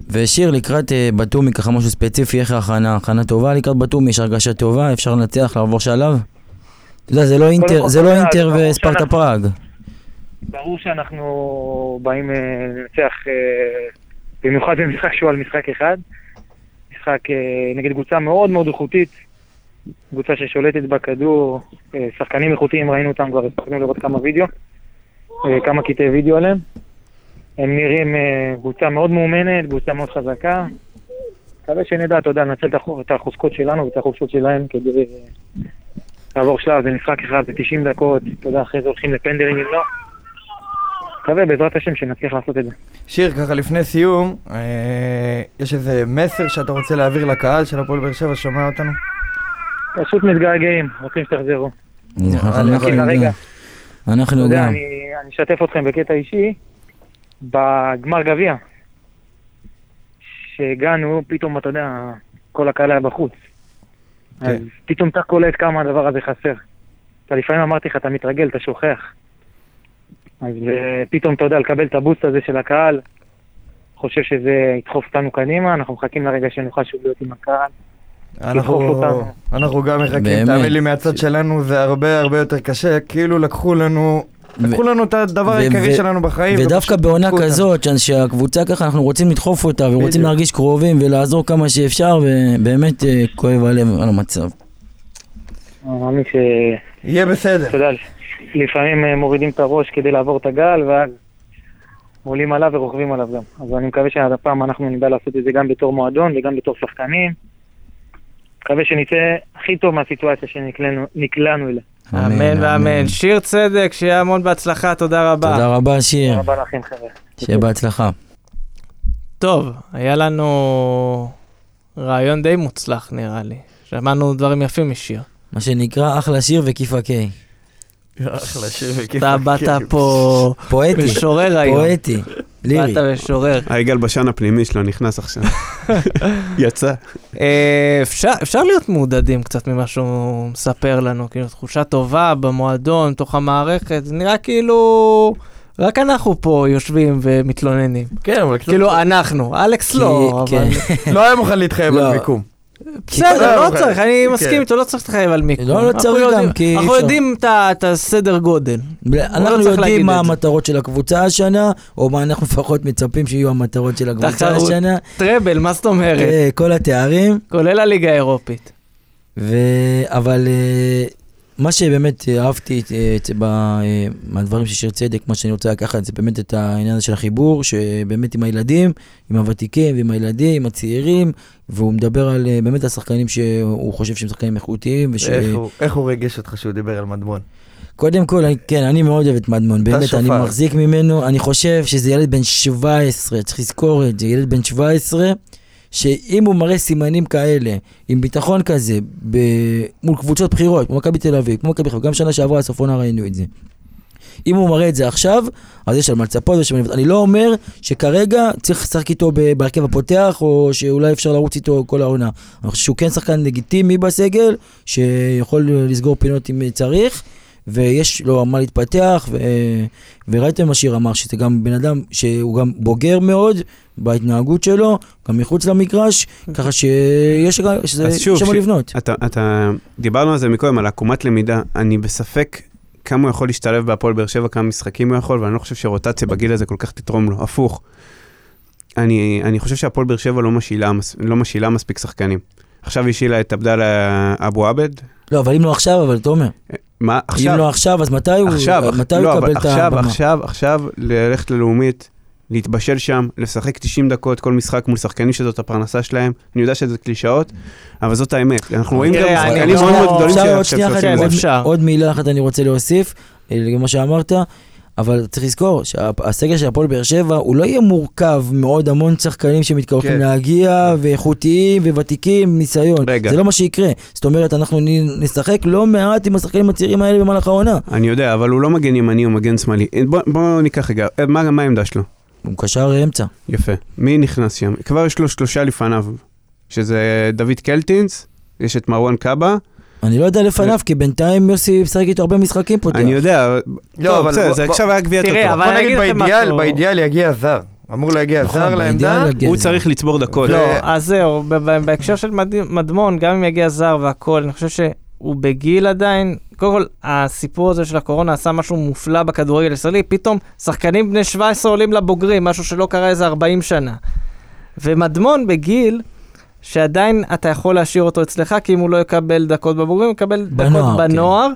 ושיר, לקראת אה, בתומי, ככה משהו ספציפי, איך ההכנה? הכנה טובה לקראת בתומי, יש הרגשה טובה, אפשר לנצח, לעבור שלב? אתה יודע, זה לא אינטר, כל, זה לא אינטר וספרטה פראג. ברור שאנחנו באים אה, לנצח, אה, במיוחד במשחק שהוא על משחק אחד. משחק אה, נגד קבוצה מאוד מאוד איכותית, קבוצה ששולטת בכדור, שחקנים איכותיים, ראינו אותם כבר, הספקנו לראות כמה וידאו, כמה קטעי וידאו עליהם. הם נראים קבוצה מאוד מאומנת, קבוצה מאוד חזקה. מקווה שנדע, אתה יודע, לנצל את החו- את החוזקות שלנו ואת החופשות שלהם כדי לעבור שלב, זה משחק אחד, זה 90 דקות, אתה יודע, אחרי זה הולכים לפנדלים אם לא. מקווה בעזרת השם שנצליח לעשות את זה. שיר, ככה לפני סיום, אה, יש איזה מסר שאתה רוצה להעביר לקהל של הפועל באר שבע ששומע אותנו? פשוט מתגעגעים, רוצים שתחזרו. אנחנו. גם. אני אשתף אתכם בקטע אישי, בגמר גביע, שהגענו, פתאום, אתה יודע, כל הקהל היה בחוץ. כן. אז פתאום אתה קולט כמה הדבר הזה חסר. אתה לפעמים אמרתי לך, אתה מתרגל, אתה שוכח. אז אה, פתאום, אתה יודע, לקבל את הבוסט הזה של הקהל, חושב שזה ידחוף אותנו קדימה, אנחנו מחכים לרגע שנוכל שוב להיות עם הקהל, אנחנו, גם מחכים. תאמין לי, מהצד שלנו זה הרבה הרבה יותר קשה, כאילו לקחו לנו, לקחו לנו את הדבר העיקרי שלנו בחיים. ודווקא בעונה. כזאת, שהקבוצה ככה, אנחנו רוצים לדחוף אותה, ורוצים. להרגיש קרובים ולעזור כמה שאפשר, ובאמת אה, כואב הלב על המצב. אני מאמין ש... יהיה בסדר. לפעמים אה, מורידים את הראש כדי לעבור את הגל, ואז עולים עליו ורוכבים עליו גם. אז אני מקווה שהפעם אנחנו נדע לעשות את זה גם בתור מועדון וגם בתור שחקנים. מקווה שנצא הכי טוב מהסיטואציה שנקלענו אליה. אמן ואמן. שיר צדק, שיהיה המון בהצלחה, תודה רבה. תודה רבה, שיר. תודה רבה לכם חבר'ה. שיהיה בהצלחה. טוב, היה לנו רעיון די מוצלח נראה לי. שמענו דברים יפים משיר. מה שנקרא, אחלה שיר וכיפה קיי. אחלה וכיף. אתה באת פה פואטי, משורר היום. פואטי, לירי. באת משורר. היגאל בשן הפנימי שלו נכנס עכשיו. יצא. אה, אפשר, להיות מעודדים קצת ממה שהוא מספר לנו, כאילו תחושה טובה במועדון, תוך המערכת, זה נראה כאילו רק אנחנו פה יושבים ומתלוננים. כן, אבל קצת- כאילו אנחנו, אלכס כי- לא, כן. אבל לא היה מוכן להתחייב לא. על מיקום. בסדר, לא. צריך, אני מסכים כן. איתו, לא צריך להתחייב על מיקום. לא, לא אנחנו צריך גם, כי אנחנו. יודעים את הסדר גודל. אנחנו לא להגיד יודעים מה. המטרות של הקבוצה השנה, או מה אנחנו לפחות מצפים שיהיו המטרות של הקבוצה. השנה. טראבל, מה זאת אומרת? אה, כל התארים. כולל הליגה האירופית. ו... אבל אה, מה שבאמת אה, אהבתי אה, אה, מהדברים של שיר צדק, מה שאני רוצה לקחת זה באמת את העניין הזה של החיבור, שבאמת עם הילדים, עם הוותיקים ועם הילדים, עם הצעירים, והוא מדבר על באמת השחקנים שהוא חושב שהם שחקנים איכותיים, וש... איך הוא- איך הוא ריגש אותך שהוא דיבר על מדמון? קודם כל, אני, כן, אני מאוד אוהב את מדמון, באמת, אני. מחזיק ממנו, אני חושב שזה ילד בן 17, צריך לזכור את זה, ילד בן 17, שאם הוא מראה סימנים כאלה, עם ביטחון כזה, ב... מול קבוצות בכירות, כמו מכבי תל אביב, כמו מכבי חיפה, גם שנה שעברה, סוף עונה ראינו את זה. אם הוא מראה את זה עכשיו, אז יש על מה לצפות ויש על מה. אני לא אומר שכרגע צריך לשחק איתו בהרכב הפותח, או שאולי אפשר לרוץ איתו כל העונה. אני חושב שהוא כן שחקן לגיטימי בסגל, שיכול לסגור פינות אם צריך, ויש לו מה להתפתח, ו... וראיתם מה שיר אמר, שזה גם בן אדם שהוא גם בוגר מאוד בהתנהגות שלו, גם מחוץ למגרש, ככה שיש שזה- שוב, שם ש- לבנות. אתה, אתה, דיברנו על זה מקודם, על עקומת למידה. אני בספק כמה הוא יכול להשתלב בהפועל באר שבע, כמה משחקים הוא יכול, ואני לא חושב שרוטציה בגיל הזה כל כך תתרום לו. הפוך. אני, אני חושב שהפועל באר שבע לא משאילה, מס- לא משאילה מספיק שחקנים. עכשיו השאילה את עבדאללה אבו עבד. לא, אבל אם לא עכשיו, אבל תומר, מה, אם עכשיו, לא עכשיו, אז מתי הוא עכשיו, מתי לא, הוא יקבל את עכשיו, הבמה? עכשיו, עכשיו, ללכת ללאומית, להתבשל שם, לשחק 90 דקות כל משחק מול שחקנים שזאת הפרנסה שלהם. אני יודע שזה קלישאות, אבל זאת האמת. אנחנו רואים גם שחקנים מאוד מאוד גדולים שעכשיו שעושים את זה. עוד- מילה אחת אני רוצה להוסיף, אה, לגבי מה שאמרת, אבל צריך לזכור שהסגל של הפועל באר שבע הוא לא יהיה מורכב מעוד המון שחקנים שמתקרבים כן. להגיע, ואיכותיים, וותיקים, ניסיון. רגע. זה לא מה שיקרה. זאת אומרת, אנחנו נשחק לא מעט עם השחקנים הצעירים האלה במהלך העונה. אני יודע, אבל הוא לא מגן ימני, הוא מגן שמאלי. אה, בוא, בוא ניקח רגע, אה, מה, מה העמדה שלו? הוא קשר אמצע. יפה. מי נכנס שם? כבר יש לו שלושה לפניו, שזה דוד קלטינס, יש את מרואן קאבה, אני לא יודע לפניו, כי בינתיים יוסי משחק איתו הרבה משחקים פותח. אני יודע, לא, אבל בסדר, זה עכשיו היה גביע תראה, טוטו. אבל בוא אני נגיד אגיד לכם באידיאל. באידיאל יגיע זר. אמור להגיע נכון, זר לעמדה. הוא. צריך לצבור דקות. לא, אז זהו, ב- ב- בהקשר של מד- מדמון, גם אם יגיע זר והכל, אני חושב שהוא בגיל עדיין, קודם כל, הסיפור הזה של הקורונה עשה משהו מופלא בכדורגל הישראלי, פתאום שחקנים בני 17 עולים לבוגרים, משהו שלא קרה איזה 40 שנה. ומדמון בגיל, שעדיין אתה יכול להשאיר אותו אצלך, כי אם הוא לא יקבל דקות בבוגרים, הוא יקבל בנוער, דקות כן. בנוער.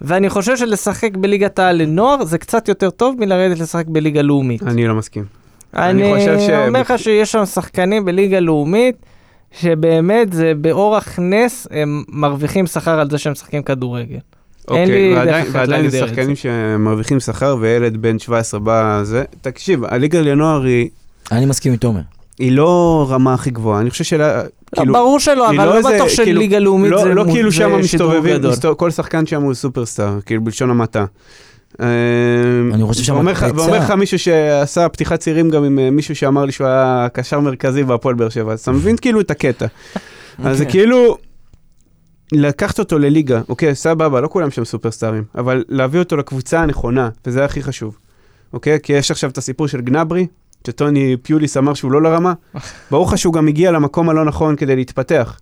ואני חושב שלשחק בליגת העל לנוער זה קצת יותר טוב מלרדת לשחק בליגה לאומית. אני לא מסכים. אני, אני חושב ש- אומר לך שיש שם שחקנים בליגה לאומית, שבאמת זה באורח נס, הם מרוויחים שכר על זה שהם משחקים כדורגל. אין לי אוקיי, דרך ועדיין- ועדיין זה שחקנים שמרוויחים שכר וילד בן 17 בא זה. תקשיב, הליגה לנוער היא... אני מסכים עם תומר. היא לא רמה הכי גבוהה, אני חושב שלה, כאילו, ברור שלא, אבל לא לא איזה- בטוח כאילו, שליגה לאומית לא, זה לא כאילו זה שם שידור מסתובבים, גדול. מסתובב, כל שחקן שם הוא סופרסטאר, כאילו בלשון המעטה. אה, אני חושב שם ואומר לך- הקפיצה- ואומר לך מישהו שעשה פתיחת צירים גם עם אה, מישהו שאמר לי שהוא היה קשר מרכזי בהפועל באר שבע, אז אתה מבין כאילו את הקטע. אז זה אוקיי. כאילו, לקחת אותו לליגה, אוקיי, סבבה, לא כולם שם סופרסטארים, אבל להביא אותו לקבוצה הנכונה, וזה הכי חשוב, אוקיי? כי יש עכשיו את הסיפור של גנברי, שטוני פיוליס אמר שהוא לא לרמה, ברור לך שהוא גם הגיע למקום הלא נכון כדי להתפתח.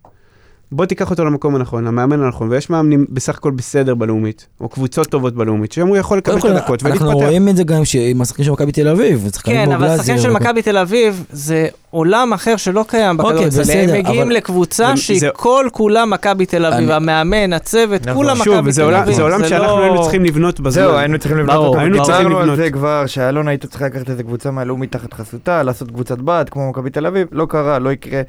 בוא תיקח אותו למקום הנכון, המאמן הנכון, ויש מאמנים בסך הכל בסדר בלאומית, או קבוצות טובות בלאומית, שם הוא יכול לקבל את הדקות אנחנו ולהתפתח. רואים את זה גם עם השחקנים של מכבי תל אביב, כן, אבל שחקן של מכבי תל אביב זה עולם אחר שלא קיים אוקיי, בכדורגל. הם מגיעים לקבוצה שהיא כל כולה מכבי תל אביב, המאמן, הצוות, נכון. כולם מכבי תל אביב. זה עולם- זה עולם זה שאנחנו לא- היינו צריכים לבנות בזמן. זהו, היינו צריכים לבנות אותו. היינו צריכים דיברנו על לבנות. זה כבר, שאלונה היית צריכה לקחת איזה קבוצה מהלאומית תחת חסותה, לעשות קבוצת בת, כמו מכבי תל אביב, לא קרה, לא יקרה.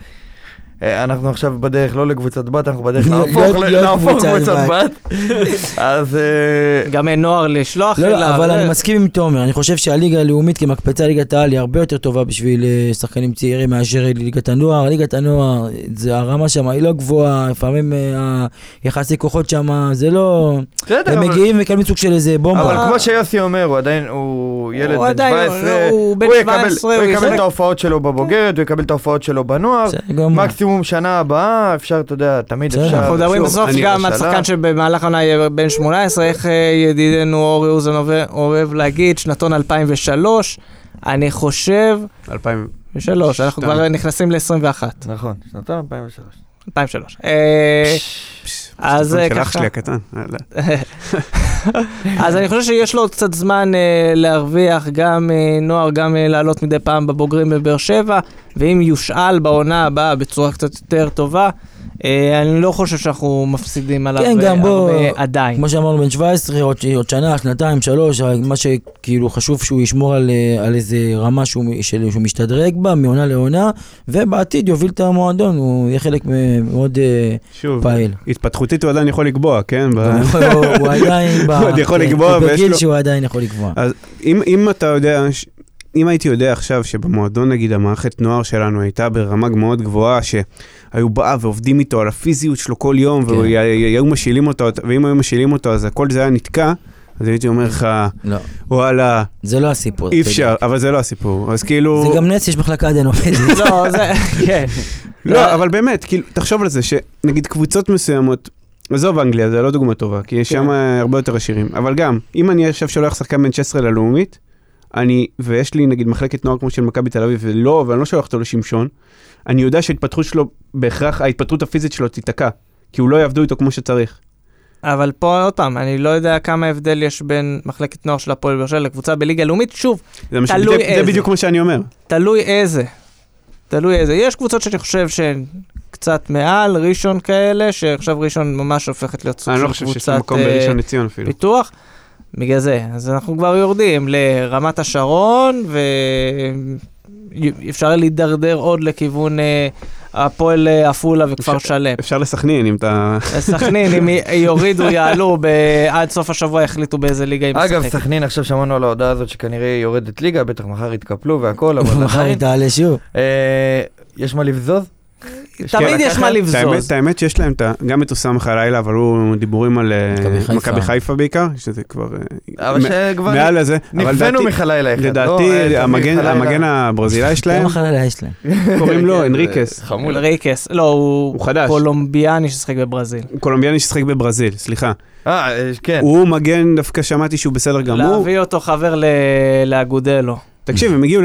אה, אנחנו עכשיו בדרך לא לקבוצת בת, אנחנו בדרך להפוך קבוצת בת. אז אה, גם אין נוער לשלוח לא, אליו. לא, אבל זה- אני מסכים עם תומר, אני חושב שהליגה הלאומית כמקפצה ליגת העל היא הרבה יותר טובה בשביל אה, שחקנים צעירים מאשר ליגת הנוער. ליגת הנוער, זה הרמה שם היא לא גבוהה, לפעמים אה, היחסי כוחות שם, זה לא... הם מגיעים ומקבלים סוג של איזה בומבה. אבל כמו שיוסי אומר, הוא עדיין, הוא ילד הוא בן עדיין- 17, הוא יקבל- 17, הוא הוא יקבל ישחק. את ההופעות שלו בבוגרת, הוא יקבל את ההופעות שלו בנוער, גמור. מקסימום שנה הבאה, אפשר, אתה יודע, תמיד. אפשר. אנחנו מדברים בסוף גם על שחקן שבמהלך העונה יהיה בן 18, איך אה, ידידנו אורי אוזן אוהב- להגיד, שנתון 2003, אני חושב, 2000. ושלוש, אנחנו שתיים. כבר נכנסים ל-21, נכון, שנתיים 2003. 2003. אה, אז סרטון אה, של אח ככה. שלי הקטן. יאללה. אז אני חושב שיש לו עוד קצת זמן אה, להרוויח, גם אה, נוער, גם אה, לעלות מדי פעם בבוגרים בבאר שבע, ואם יושאל בעונה הבאה בצורה קצת יותר טובה, אה, אני לא חושב שאנחנו מפסידים עליו כן, גם אה, בוא- הרבה עדיין. כמו שאמרנו, בן 17, עוד, עוד שנה, שנתיים, שלוש, מה שכאילו חשוב שהוא ישמור על, אה, על איזה רמה שהוא, של, שהוא משתדרג בה, מעונה לעונה, ובעתיד יוביל את המועדון, הוא יהיה חלק מ- מאוד אה, שוב, פעיל. התפתחותית הוא עדיין יכול לקבוע, כן? ב- הוא הוא הוא עדיין, ב- הוא עוד יכול כן, לקבוע, ויש בגיל לו- שהוא עדיין יכול לקבוע. אז אם, אם אתה יודע, ש- אם הייתי יודע עכשיו שבמועדון נגיד המערכת נוער שלנו הייתה ברמה מאוד גבוהה, שהיו באה ועובדים איתו על הפיזיות שלו כל יום, כן. והיו משילים אותו, ואם היו משילים אותו אז הכל זה היה נתקע, אז הייתי אומר לך, לא, וואלה, זה לא הסיפור. אי אפשר, אבל זה לא הסיפור. אז. כאילו... זה גם נס, יש מחלקה עדיין עובדת. לא, זה, כן. לא, אבל באמת, כאילו, תחשוב על זה, שנגיד קבוצות מסוימות, עזוב אנגליה, זה לא דוגמה טובה, כי יש כן. שם הרבה יותר עשירים, אבל גם, אם אני עכשיו שולח שחקן בן 16 ללאומית, אני, ויש לי נגיד מחלקת נוער כמו של מכבי תל אביב, ולא, ואני לא שולח אותו לשמשון, אני יודע שההתפתחות שלו, בהכרח ההתפתחות הפיזית שלו תיתקע, כי הוא לא יעבדו איתו כמו שצריך. אבל פה עוד פעם, אני לא יודע כמה הבדל יש בין מחלקת נוער של הפועל באר שבע לקבוצה בליגה לאומית. שוב, זה, מה ש- תלוי זה, זה איזה. בדיוק מה שאני אומר. תלוי איזה. תלוי איזה. יש קבוצות שאני חושב שהן קצת מעל, ראשון כאלה, שעכשיו ראשון ממש הופכת להיות סוג אני של לא חושב שיש קבוצת מקום אה, בראשון לציון אפילו. פיתוח. בגלל זה, אז אנחנו כבר יורדים לרמת השרון, ואפשר להידרדר עוד לכיוון אה, הפועל אה, עפולה וכפר אפשר- שלם. אפשר לסכנין אם אתה... סכנין, אם יורידו, יעלו, ב- עד סוף השבוע יחליטו באיזה ליגה היא אגב, משחקת. סכנין, עכשיו שמענו על ההודעה הזאת שכנראה יורדת ליגה, בטח מחר יתקפלו והכל, אבל מחר. היא תעלה שוב. אה, יש מה לבזוז? תמיד יש מה לבזוז. את האמת שיש להם גם את אוסאמה חלילה, אבל הוא דיבורים על אה, מכבי חיפה. בעיקר, שזה כבר... אה, אבל שכבר מעל לזה, לדעתי- מחלילה אחד. לא? לדעתי אה, המגן הברזילאי שלהם, כמה חלילה יש להם? קוראים לו כן, אנריקס. זה חמוד. ריקס, לא, הוא. קולומביאני ששיחק בברזיל. קולומביאני ששיחק בברזיל, סליחה. אה, כן. הוא מגן, דווקא שמעתי שהוא בסדר גמור. להביא אותו חבר לאגודלו. תקשיב, הם הגיעו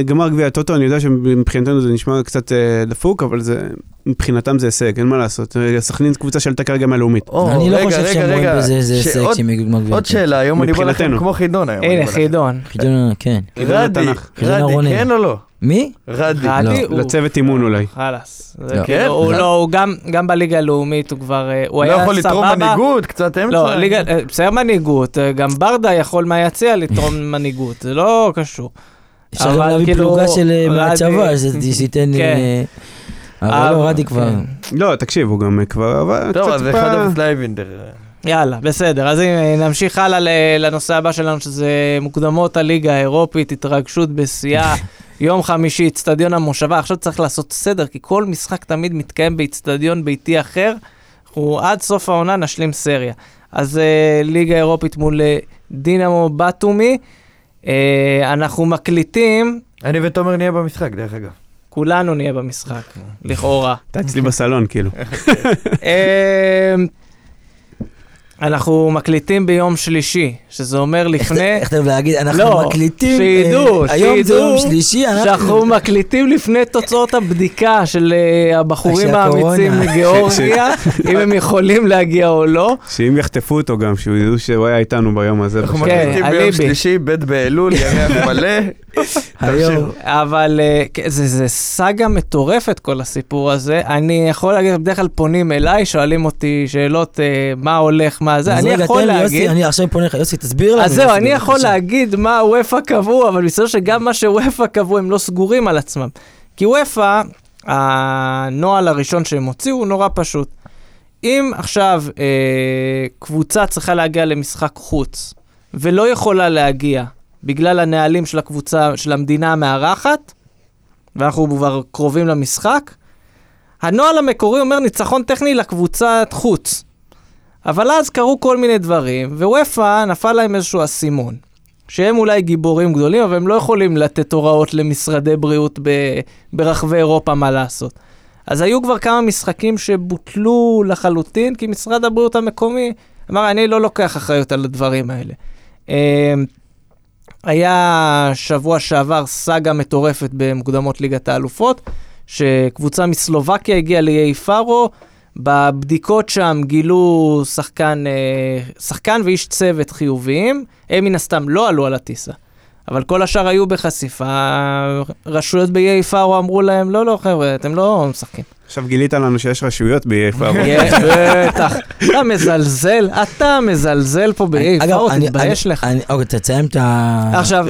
לגמר גביע הטוטו, אני יודע שמבחינתנו זה נשמע קצת אה, דפוק, אבל זה, מבחינתם זה הישג, אין מה לעשות. אה, סכנין זו קבוצה שעלתה כרגע מהלאומית. או, אני לא חושב שהם רואים בזה איזה הישג שהם יגיעו לגמר עוד גביע. שאלה, היום אני בא לכם. כמו חידון היום. הנה. חידון. חידון, כן. חידון התנ"ך. חידון רדי. כן או לא? מי? רדי. רדי לא. הוא... לצוות אימון אולי. חלאס. זה לא. כאילו, כן? הוא לא. לא, הוא גם- גם בליגה הלאומית הוא כבר... אה, הוא לא היה יכול לתרום סבבה. מנהיגות, קצת אמצע? לא, ליגה, אה, בסדר מנהיגות, אה, גם ברדה יכול מהיציע לתרום מנהיגות, זה לא קשור. אפשר גם להביא כאילו, פלוגה של רדי- מהצבא, שזה- שייתן... כן. אבל לא, רדי כבר... כן. לא, תקשיב, הוא גם כבר... טוב, אז טיפה- 1-0 לאייבינדר. יאללה, בסדר, אז אם נמשיך הלאה לנושא הבא שלנו, שזה מוקדמות הליגה האירופית, התרגשות בשיאה, יום חמישי, אצטדיון המושבה. עכשיו צריך לעשות סדר, כי כל משחק תמיד מתקיים באצטדיון ביתי אחר. אנחנו עד סוף העונה נשלים סריה. אז אה, ליגה אירופית מול אה, דינמו בתומי. אה, אנחנו מקליטים, אני ותומר נהיה במשחק, דרך אגב. כולנו נהיה במשחק, לכאורה. אתה אצלי בסלון, כאילו. אנחנו מקליטים ביום שלישי, שזה אומר לפני... איך אתה להגיד, אנחנו לא, מקליטים, שידעו, אה, היום זה יום שידעו שלישי, שאנחנו מקליטים לפני תוצאות הבדיקה של אה, הבחורים. האמיצים מגיאורגיה, אם הם יכולים להגיע או לא. שאם יחטפו אותו גם, שהוא ידעו שהוא היה איתנו ביום הזה. אנחנו בשלב. כן, מקליטים ביום אליבי. שלישי, ב' באלול, ירח מלא. היום. אבל אה, כן, זה, זה סאגה מטורפת כל הסיפור הזה. אני יכול להגיד, בדרך כלל פונים אליי, שואלים אותי שאלות, אה, מה הולך, מה זה, אני יכול להגיד... יוסי, אני עכשיו פונה לך, יוסי, תסביר לנו. אז זהו, אני יכול. להגיד מה וופא קבעו, אבל מסתבר שגם מה שוופא קבעו הם לא סגורים על עצמם. כי וופא, הנוהל הראשון שהם הוציאו הוא נורא פשוט. אם עכשיו אה, קבוצה צריכה להגיע למשחק חוץ, ולא יכולה להגיע בגלל הנהלים של הקבוצה, של המדינה המארחת, ואנחנו כבר קרובים למשחק, הנוהל המקורי אומר ניצחון טכני לקבוצת חוץ. אבל אז קרו כל מיני דברים, ווופא נפל להם איזשהו אסימון. שהם אולי גיבורים גדולים, אבל הם לא יכולים לתת הוראות למשרדי בריאות ב- ברחבי אירופה מה לעשות. אז היו כבר כמה משחקים שבוטלו לחלוטין, כי משרד הבריאות המקומי אמר, אני לא לוקח אחריות על הדברים האלה. אמ, היה שבוע שעבר סאגה מטורפת במוקדמות ליגת האלופות, שקבוצה מסלובקיה הגיעה לאיי פארו, בבדיקות שם גילו שחקן, אה, שחקן ואיש צוות חיוביים, הם מן הסתם לא עלו על הטיסה. אבל כל השאר היו בחשיפה, רשויות באיי פארו אמרו להם, לא, לא, חבר'ה, אתם לא משחקים. עכשיו גילית לנו שיש רשויות ב-EFR. יש, בטח. אתה מזלזל, אתה מזלזל פה באיי פארו, אני- תתבייש אני- לך. אני- אוקיי, תציין את ה... עכשיו,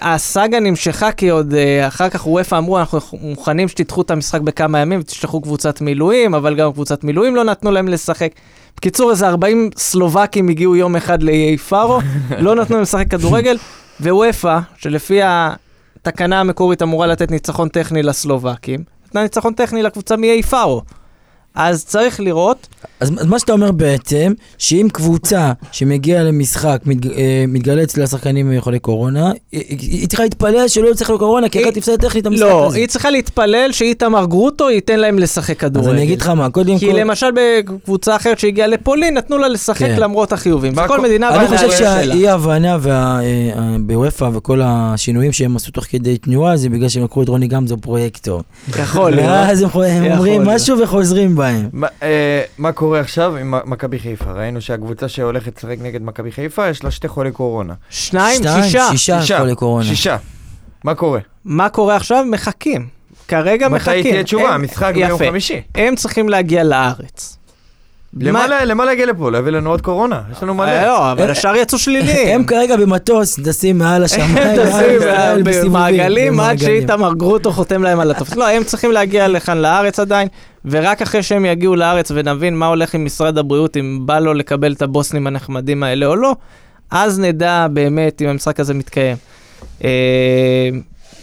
הסאגה נמשכה כי עוד אה, אחר כך וופא אמרו, אנחנו מוכנים שתדחו את המשחק בכמה ימים ותשלחו קבוצת מילואים, אבל גם קבוצת מילואים לא נתנו להם לשחק. בקיצור, איזה 40 סלובקים הגיעו יום אחד לאיי פארו, לא נתנו להם לשחק כדורגל, ווופא, שלפי התקנה המקורית אמורה לתת ניצחון טכני לסלובקים, נתנה ניצחון טכני לקבוצה מאיי פארו. אז צריך לראות, אז אז מה שאתה אומר בעצם, שאם קבוצה שמגיעה למשחק מת, אה, מתגלה אצל השחקנים חולי קורונה, היא, היא צריכה להתפלל שלא יצטרך לקורונה, כי היא- אחרת תפסד טכנית את המשחק לא, הזה. היא צריכה להתפלל שאיתמר גרוטו ייתן להם לשחק אז כדורגל. אני אגיד לך מה, קודם כי כל... למשל בקבוצה אחרת שהגיעה לפולין, נתנו לה לשחק כן. למרות החיובים. זה כל מדינה אני חושב והנהלים שלה. שהאי הבנה בוופא וכל השינויים שהם עשו תוך כדי תנועה זה בגלל שהם לקחו את רוני גמזו פרויקטור. יכול להיות. ואז הם אומרים. משהו וחוזרים בהם. מה, אה, מה קורה עכשיו עם מכבי חיפה? ראינו שהקבוצה שהולכת לשחק נגד מכבי חיפה, יש לה שתי חולי קורונה. שניים, שתיים, שישה. שישה חולי קורונה. שישה. מה קורה? מה קורה עכשיו? מחכים. כרגע מתי מחכים. תהיה תשובה? הם- המשחק ביום. חמישי. הם צריכים להגיע לארץ. למה מה- לה- למה להגיע לפה? להביא לנו עוד קורונה? יש לנו מלא. לא, אבל השאר יצאו שליליים. הם כרגע במטוס, טסים מעל השמיים. הם מעל טסים במעגלים עד. שאיתמר גרוטו חותם להם על הטופס. לא, הם צריכים להגיע לכאן לארץ עדיין, ורק אחרי שהם יגיעו לארץ ונבין מה הולך עם משרד הבריאות, אם בא לו לקבל את הבוסנים הנחמדים האלה או לא, אז נדע באמת אם המשחק הזה מתקיים. אה,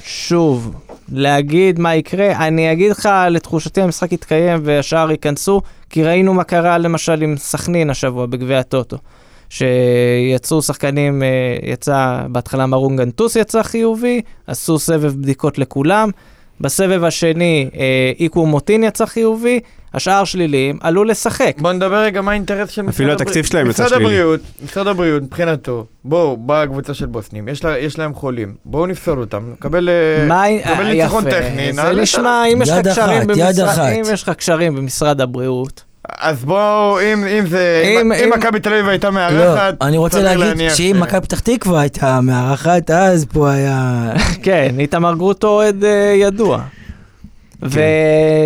שוב, להגיד מה יקרה, אני אגיד לך, לתחושתי המשחק יתקיים והשאר ייכנסו, כי ראינו מה קרה למשל עם סכנין השבוע בגביע הטוטו. שיצאו שחקנים, אה, יצא, בהתחלה מרון גנטוס יצא חיובי, עשו סבב בדיקות לכולם. בסבב השני, אה, איקו מוטין יצא חיובי, השאר שליליים, עלו לשחק. בוא נדבר רגע מה האינטרס של משרד אפילו הבריאות. התקציב שלהם יצא שלילי. הבריאות, משרד הבריאות, מבחינתו, בואו, באה הקבוצה של בוסנים, יש לה- יש להם חולים, בואו נפסול אותם, נקבל אה, אה, ניצחון טכני, זה נשמע, אם יש לך קשרים במשרד-. אם יש לך קשרים במשרד הבריאות, אז בואו, אם, אם זה, אם- אם, אם מכבי תל אביב הייתה לא, מארחת, אני רוצה להגיד שאם מכבי פתח תקווה הייתה מארחת, אז פה היה... כן, איתמר גרוטו אוהד אה, ידוע.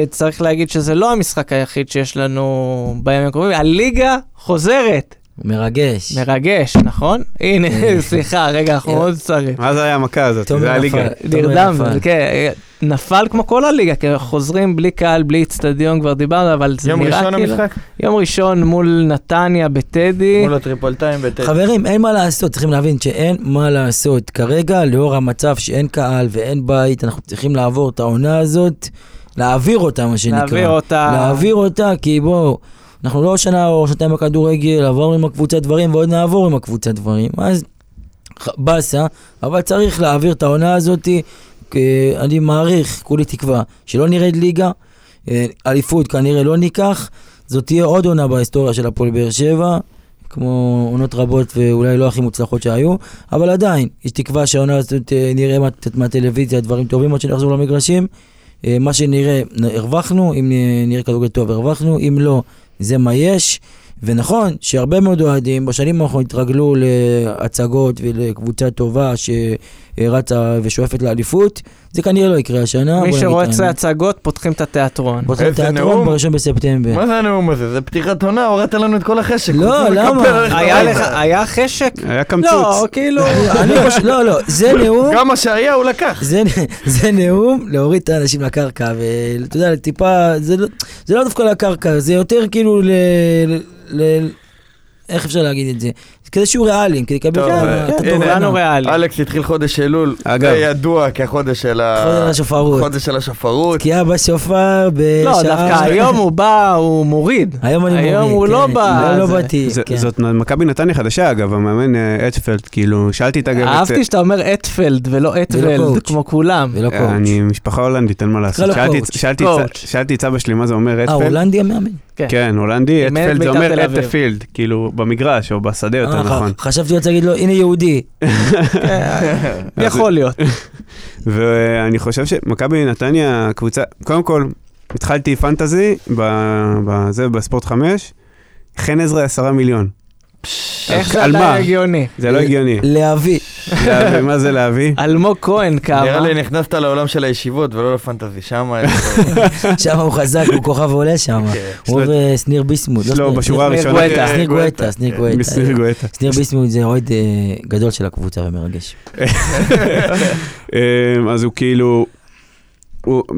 וצריך להגיד שזה לא המשחק היחיד שיש לנו בימים הקרובים, הליגה חוזרת. מרגש. מרגש, נכון? הנה, סליחה, רגע, אנחנו מאוד קצרים. מה זה היה המכה הזאת? זה הליגה. נרדם. כן, נפל כמו כל הליגה, כי חוזרים בלי קהל, בלי איצטדיון, כבר דיברנו, אבל זה יום נראה ראשון כאילו... המשחק? יום ראשון מול נתניה בטדי. מול הטריפולטיים בטדי. חברים, אין מה לעשות, צריכים להבין שאין מה לעשות. כרגע, לאור המצב שאין קהל ואין בית, אנחנו צריכים לעבור את העונה הזאת, להעביר אותה, מה שנקרא. להעביר אותה. להעביר אותה, כי בואו, אנחנו לא שנה או שנתיים בכדורגל, עברנו עם הקבוצת דברים ועוד נעבור עם הקבוצת דברים. אז באסה, אבל צריך להעביר את העונה הזאת, אני מעריך, כולי תקווה, שלא נרד ליגה, אה, אליפות כנראה לא ניקח, זאת תהיה עוד עונה בהיסטוריה של הפועל באר שבע. כמו עונות רבות ואולי לא הכי מוצלחות שהיו, אבל עדיין, יש תקווה שהעונה הזאת אה, נראה קצת מהטלוויזיה, דברים טובים עד שנחזור למגרשים. אה, מה שנראה, הרווחנו, אם אה, נראה כדורגל טוב, הרווחנו, אם לא, זה מה יש. ונכון שהרבה מאוד אוהדים בשנים האחרונות התרגלו להצגות ולקבוצה טובה שרצה ושואפת לאליפות, זה כנראה לא יקרה השנה. מי את את האמת. הצגות, פותחים את התיאטרון. פותחים איזה תיאטרון נאום. בראשון בספטמבר. מה זה הנאום הזה? זה פתיחת עונה, הורדת לנו את כל החשק. לא, למה? היה חשק? היה קמצוץ. לא, כאילו... אני חושב, לא, לא, זה נאום, גם מה שהיה הוא לקח. זה, זה נאום להוריד את האנשים לקרקע, ואתה יודע, טיפה, זה לא, זה לא דווקא לקרקע, זה יותר כאילו ל... ל, ל איך אפשר להגיד את זה? זה כזה שהוא ריאלי, כדי לקבל טוב, את ה- אה, את כן, התובנה. כולנו ריאלי. אלכס התחיל חודש אלול, אגב. זה ידוע כחודש של ה... חודש השופרות. חודש של השופרות. תקיעה בשופר בשעה... לא, דווקא היום הוא בא, הוא מוריד. היום אני מוריד. היום הוא כן. לא בא, היום לא זה- באתי, כן. זאת מכבי נתניה חדשה אגב, המאמן אה, אטפלד, כאילו, שאלתי את הגברת... אהבתי שאתה אומר אטפלד ולא קואוץ'. כמו כולם. ולא אה, coach. אני משפחה הולנדית, אין מה לעשות. שאלתי- את- סבא שלי מה זה אומר אה, אטפלד. הולנדי המאמן. כן, הולנדי, אימן את אטפלד זה בית"ר אומר אביב. אטפילד, כאילו במגרש או בשדה יותר אה, נכון. חשבתי רוצה להגיד לו, הנה יהודי. יכול להיות. ואני חושב שמכבי נתניה קבוצה, קודם כל, התחלתי פנטזי, בזה, בספורט 5, חן עזרא 10 מיליון. איך זה? עדיין הגיוני? זה לא הגיוני. להביא. להביא, מה זה להביא? אלמוג כהן נראה כמה. לי נכנסת לעולם של הישיבות ולא לפנטזי, שם... שם הוא חזק, הוא כוכב עולה שם. כן. הוא וסניר ביסמוט. לא שניר- בשורה הראשונה- כן, שניר גואטה. שניר כן. גואטה. שניר ביסמוט זה אוהד אה, גדול של הקבוצה ומרגש. אמ, אז הוא כאילו,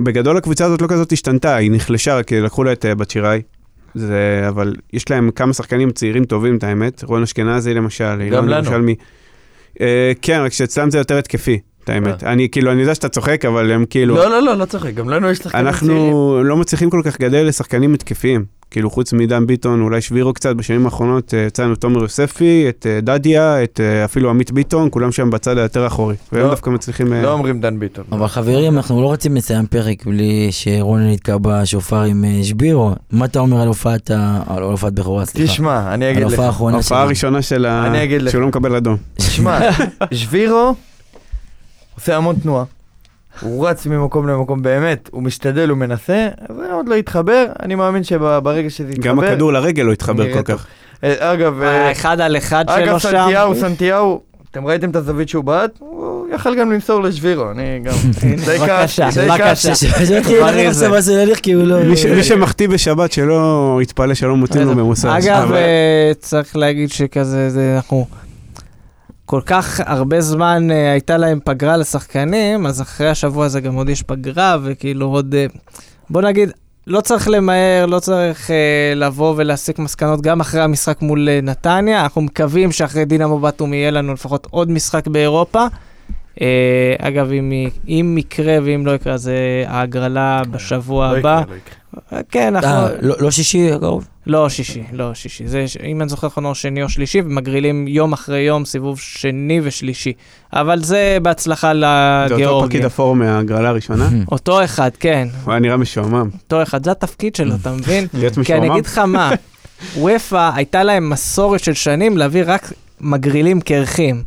בגדול הקבוצה הזאת לא כזאת השתנתה, היא נחלשה, כי לקחו לה את אה, בת שיראי. זה, אבל יש להם כמה שחקנים צעירים טובים, את האמת. רון אשכנזי למשל, אילון לנו. ירושלמי. אה, כן, רק שאצלם זה יותר התקפי, את האמת. אני כאילו, אני יודע שאתה צוחק, אבל הם כאילו... לא, לא, לא, לא צוחק, גם לנו יש שחקנים צעירים. אנחנו לא מצליחים כל כך גדל לשחקנים התקפיים. כאילו, חוץ מדן ביטון, אולי שבירו קצת, בשנים האחרונות אה, יצא לנו תומר יוספי, את אה, דדיה, את אה, אפילו עמית ביטון, כולם שם בצד היותר אחורי. והם לא. דווקא מצליחים... אה, לא אומרים דן ביטון. אבל חברים, אנחנו לא רוצים לסיים פרק בלי שרונן נתקע בשופר עם אה, שבירו. מה אתה אומר על הופעת ה... על הופעת בכורה, סליחה. תשמע, אני על אגיד לך. האחרונה ההופעה. הראשונה של ה... אני אגיד לך. שהוא לא מקבל אדום. תשמע, שבירו עושה המון תנועה. הוא רץ ממקום למקום, באמת, הוא משתדל, הוא מנסה, זה עוד לא יתחבר, אני מאמין שברגע שזה יתחבר... גם הכדור לרגל לא התחבר נראה כל. כך. אה, אגב, אה, האחד על אחד אגב, שלו שם. סנטיהו, סנטיהו, אתם ראיתם את הזווית שהוא בעט? הוא יכל גם למסור לשבירו, אני גם... בבקשה, בבקשה. לא... מי שמחטיא בשבת שלא יתפלא שלא מוצאים לו ממוסר. אגב, אה, צריך להגיד שכזה, זה אנחנו... כל כך הרבה זמן אה, הייתה להם פגרה לשחקנים, אז אחרי השבוע הזה גם עוד יש פגרה, וכאילו עוד... אה, בוא נגיד, לא צריך למהר, לא צריך אה, לבוא ולהסיק מסקנות גם אחרי המשחק מול אה, נתניה. אנחנו מקווים שאחרי דינמו באטום יהיה לנו לפחות עוד משחק באירופה. אה, אגב, אם, אם יקרה ואם לא יקרה, אז ההגרלה בשבוע לא הבא. יקרה, לא יקרה. כן, אנחנו... אה, לא לא שישי הקרוב? לא שישי, לא שישי. זה, אם אני זוכר נכון, או שני או שלישי, ומגרילים יום אחרי יום סיבוב שני ושלישי. אבל זה בהצלחה זה אותו לגיאורגיה. פקיד אפור מההגרלה הראשונה. אותו אחד, כן, הוא היה נראה משועמם. אותו אחד, זה התפקיד שלו, אתה מבין? להיות כי אני משועמם. אגיד לך מה, וופא הייתה להם מסורת של שנים להביא רק מגרילים קרחים.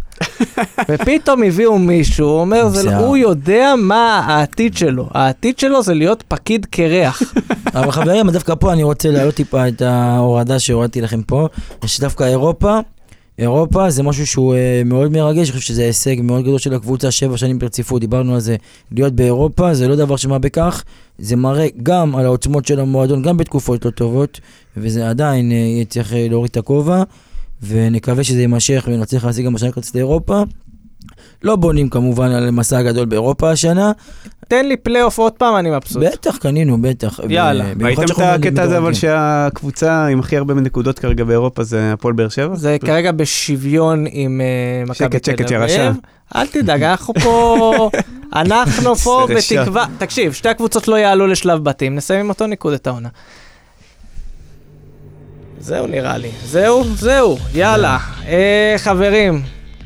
ופתאום הביאו מישהו, הוא אומר, זה, לא-. הוא יודע מה העתיד שלו. העתיד שלו זה להיות פקיד קרח. אבל חברים, דווקא פה אני רוצה להעלות טיפה את ההורדה שהורדתי לכם פה, שדווקא אירופה, אירופה זה משהו שהוא אה, מאוד מרגש, אני חושב שזה הישג מאוד גדול של הקבוצה, שבע שנים ברציפות, דיברנו על זה, להיות באירופה זה לא דבר שמה בכך, זה מראה גם על העוצמות של המועדון, גם בתקופות לא טובות, וזה עדיין אה, יהיה צריך אה, להוריד את הכובע, ונקווה שזה יימשך ונצליח להשיג גם השנה כרטיס לאירופה. לא בונים כמובן על מסע גדול באירופה השנה, תן לי פלייאוף עוד פעם, אני מבסוט. בטח קנינו, בטח. יאללה. ראיתם את שאנחנו הקטע הזה אבל מדורגים. שהקבוצה עם הכי הרבה נקודות כרגע באירופה זה הפועל באר שבע? זה כרגע בשוויון עם אה, מכבי שקט, תל שקט, אביב. ירשה. אל תדאג, אנחנו פה, אנחנו פה. בתקווה, תקשיב, שתי הקבוצות לא יעלו לשלב בתים, נסיים עם אותו ניקוד את העונה. זהו נראה לי, זהו, זהו, יאללה. אה, חברים,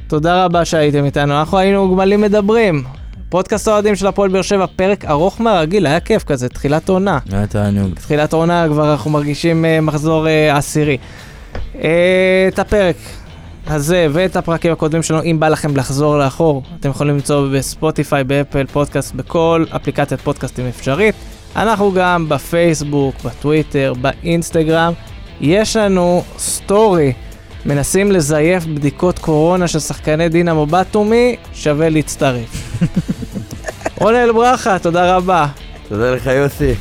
תודה רבה שהייתם איתנו, אנחנו היינו גמלים מדברים. פודקאסט האוהדים של הפועל באר שבע, פרק ארוך מהרגיל, היה כיף כזה, תחילת עונה. היה תענוג. תחילת העונה כבר אנחנו מרגישים אה, מחזור אה, עשירי. אה, את הפרק הזה ואת הפרקים הקודמים שלנו, אם בא לכם לחזור לאחור, אתם יכולים למצוא בספוטיפיי, באפל, פודקאסט, בכל אפליקציית פודקאסטים אפשרית. אנחנו גם בפייסבוק, בטוויטר, באינסטגרם. יש לנו סטורי, מנסים לזייף בדיקות קורונה של שחקני דינמו בתומי, שווה להצטרף. רונל ברכה, תודה רבה. תודה לך יוסי.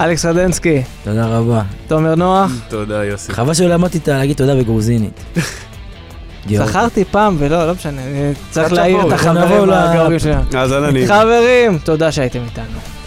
אלכס רדנסקי, תודה רבה. תומר נוח. תודה, יוסי. חבל שלא למדתי להגיד תודה בגרוזינית. זכרתי פעם ולא, לא משנה, צריך להעיר את החברים הגיאורגים שלנו. אז אהלן. חברים, תודה שהייתם איתנו.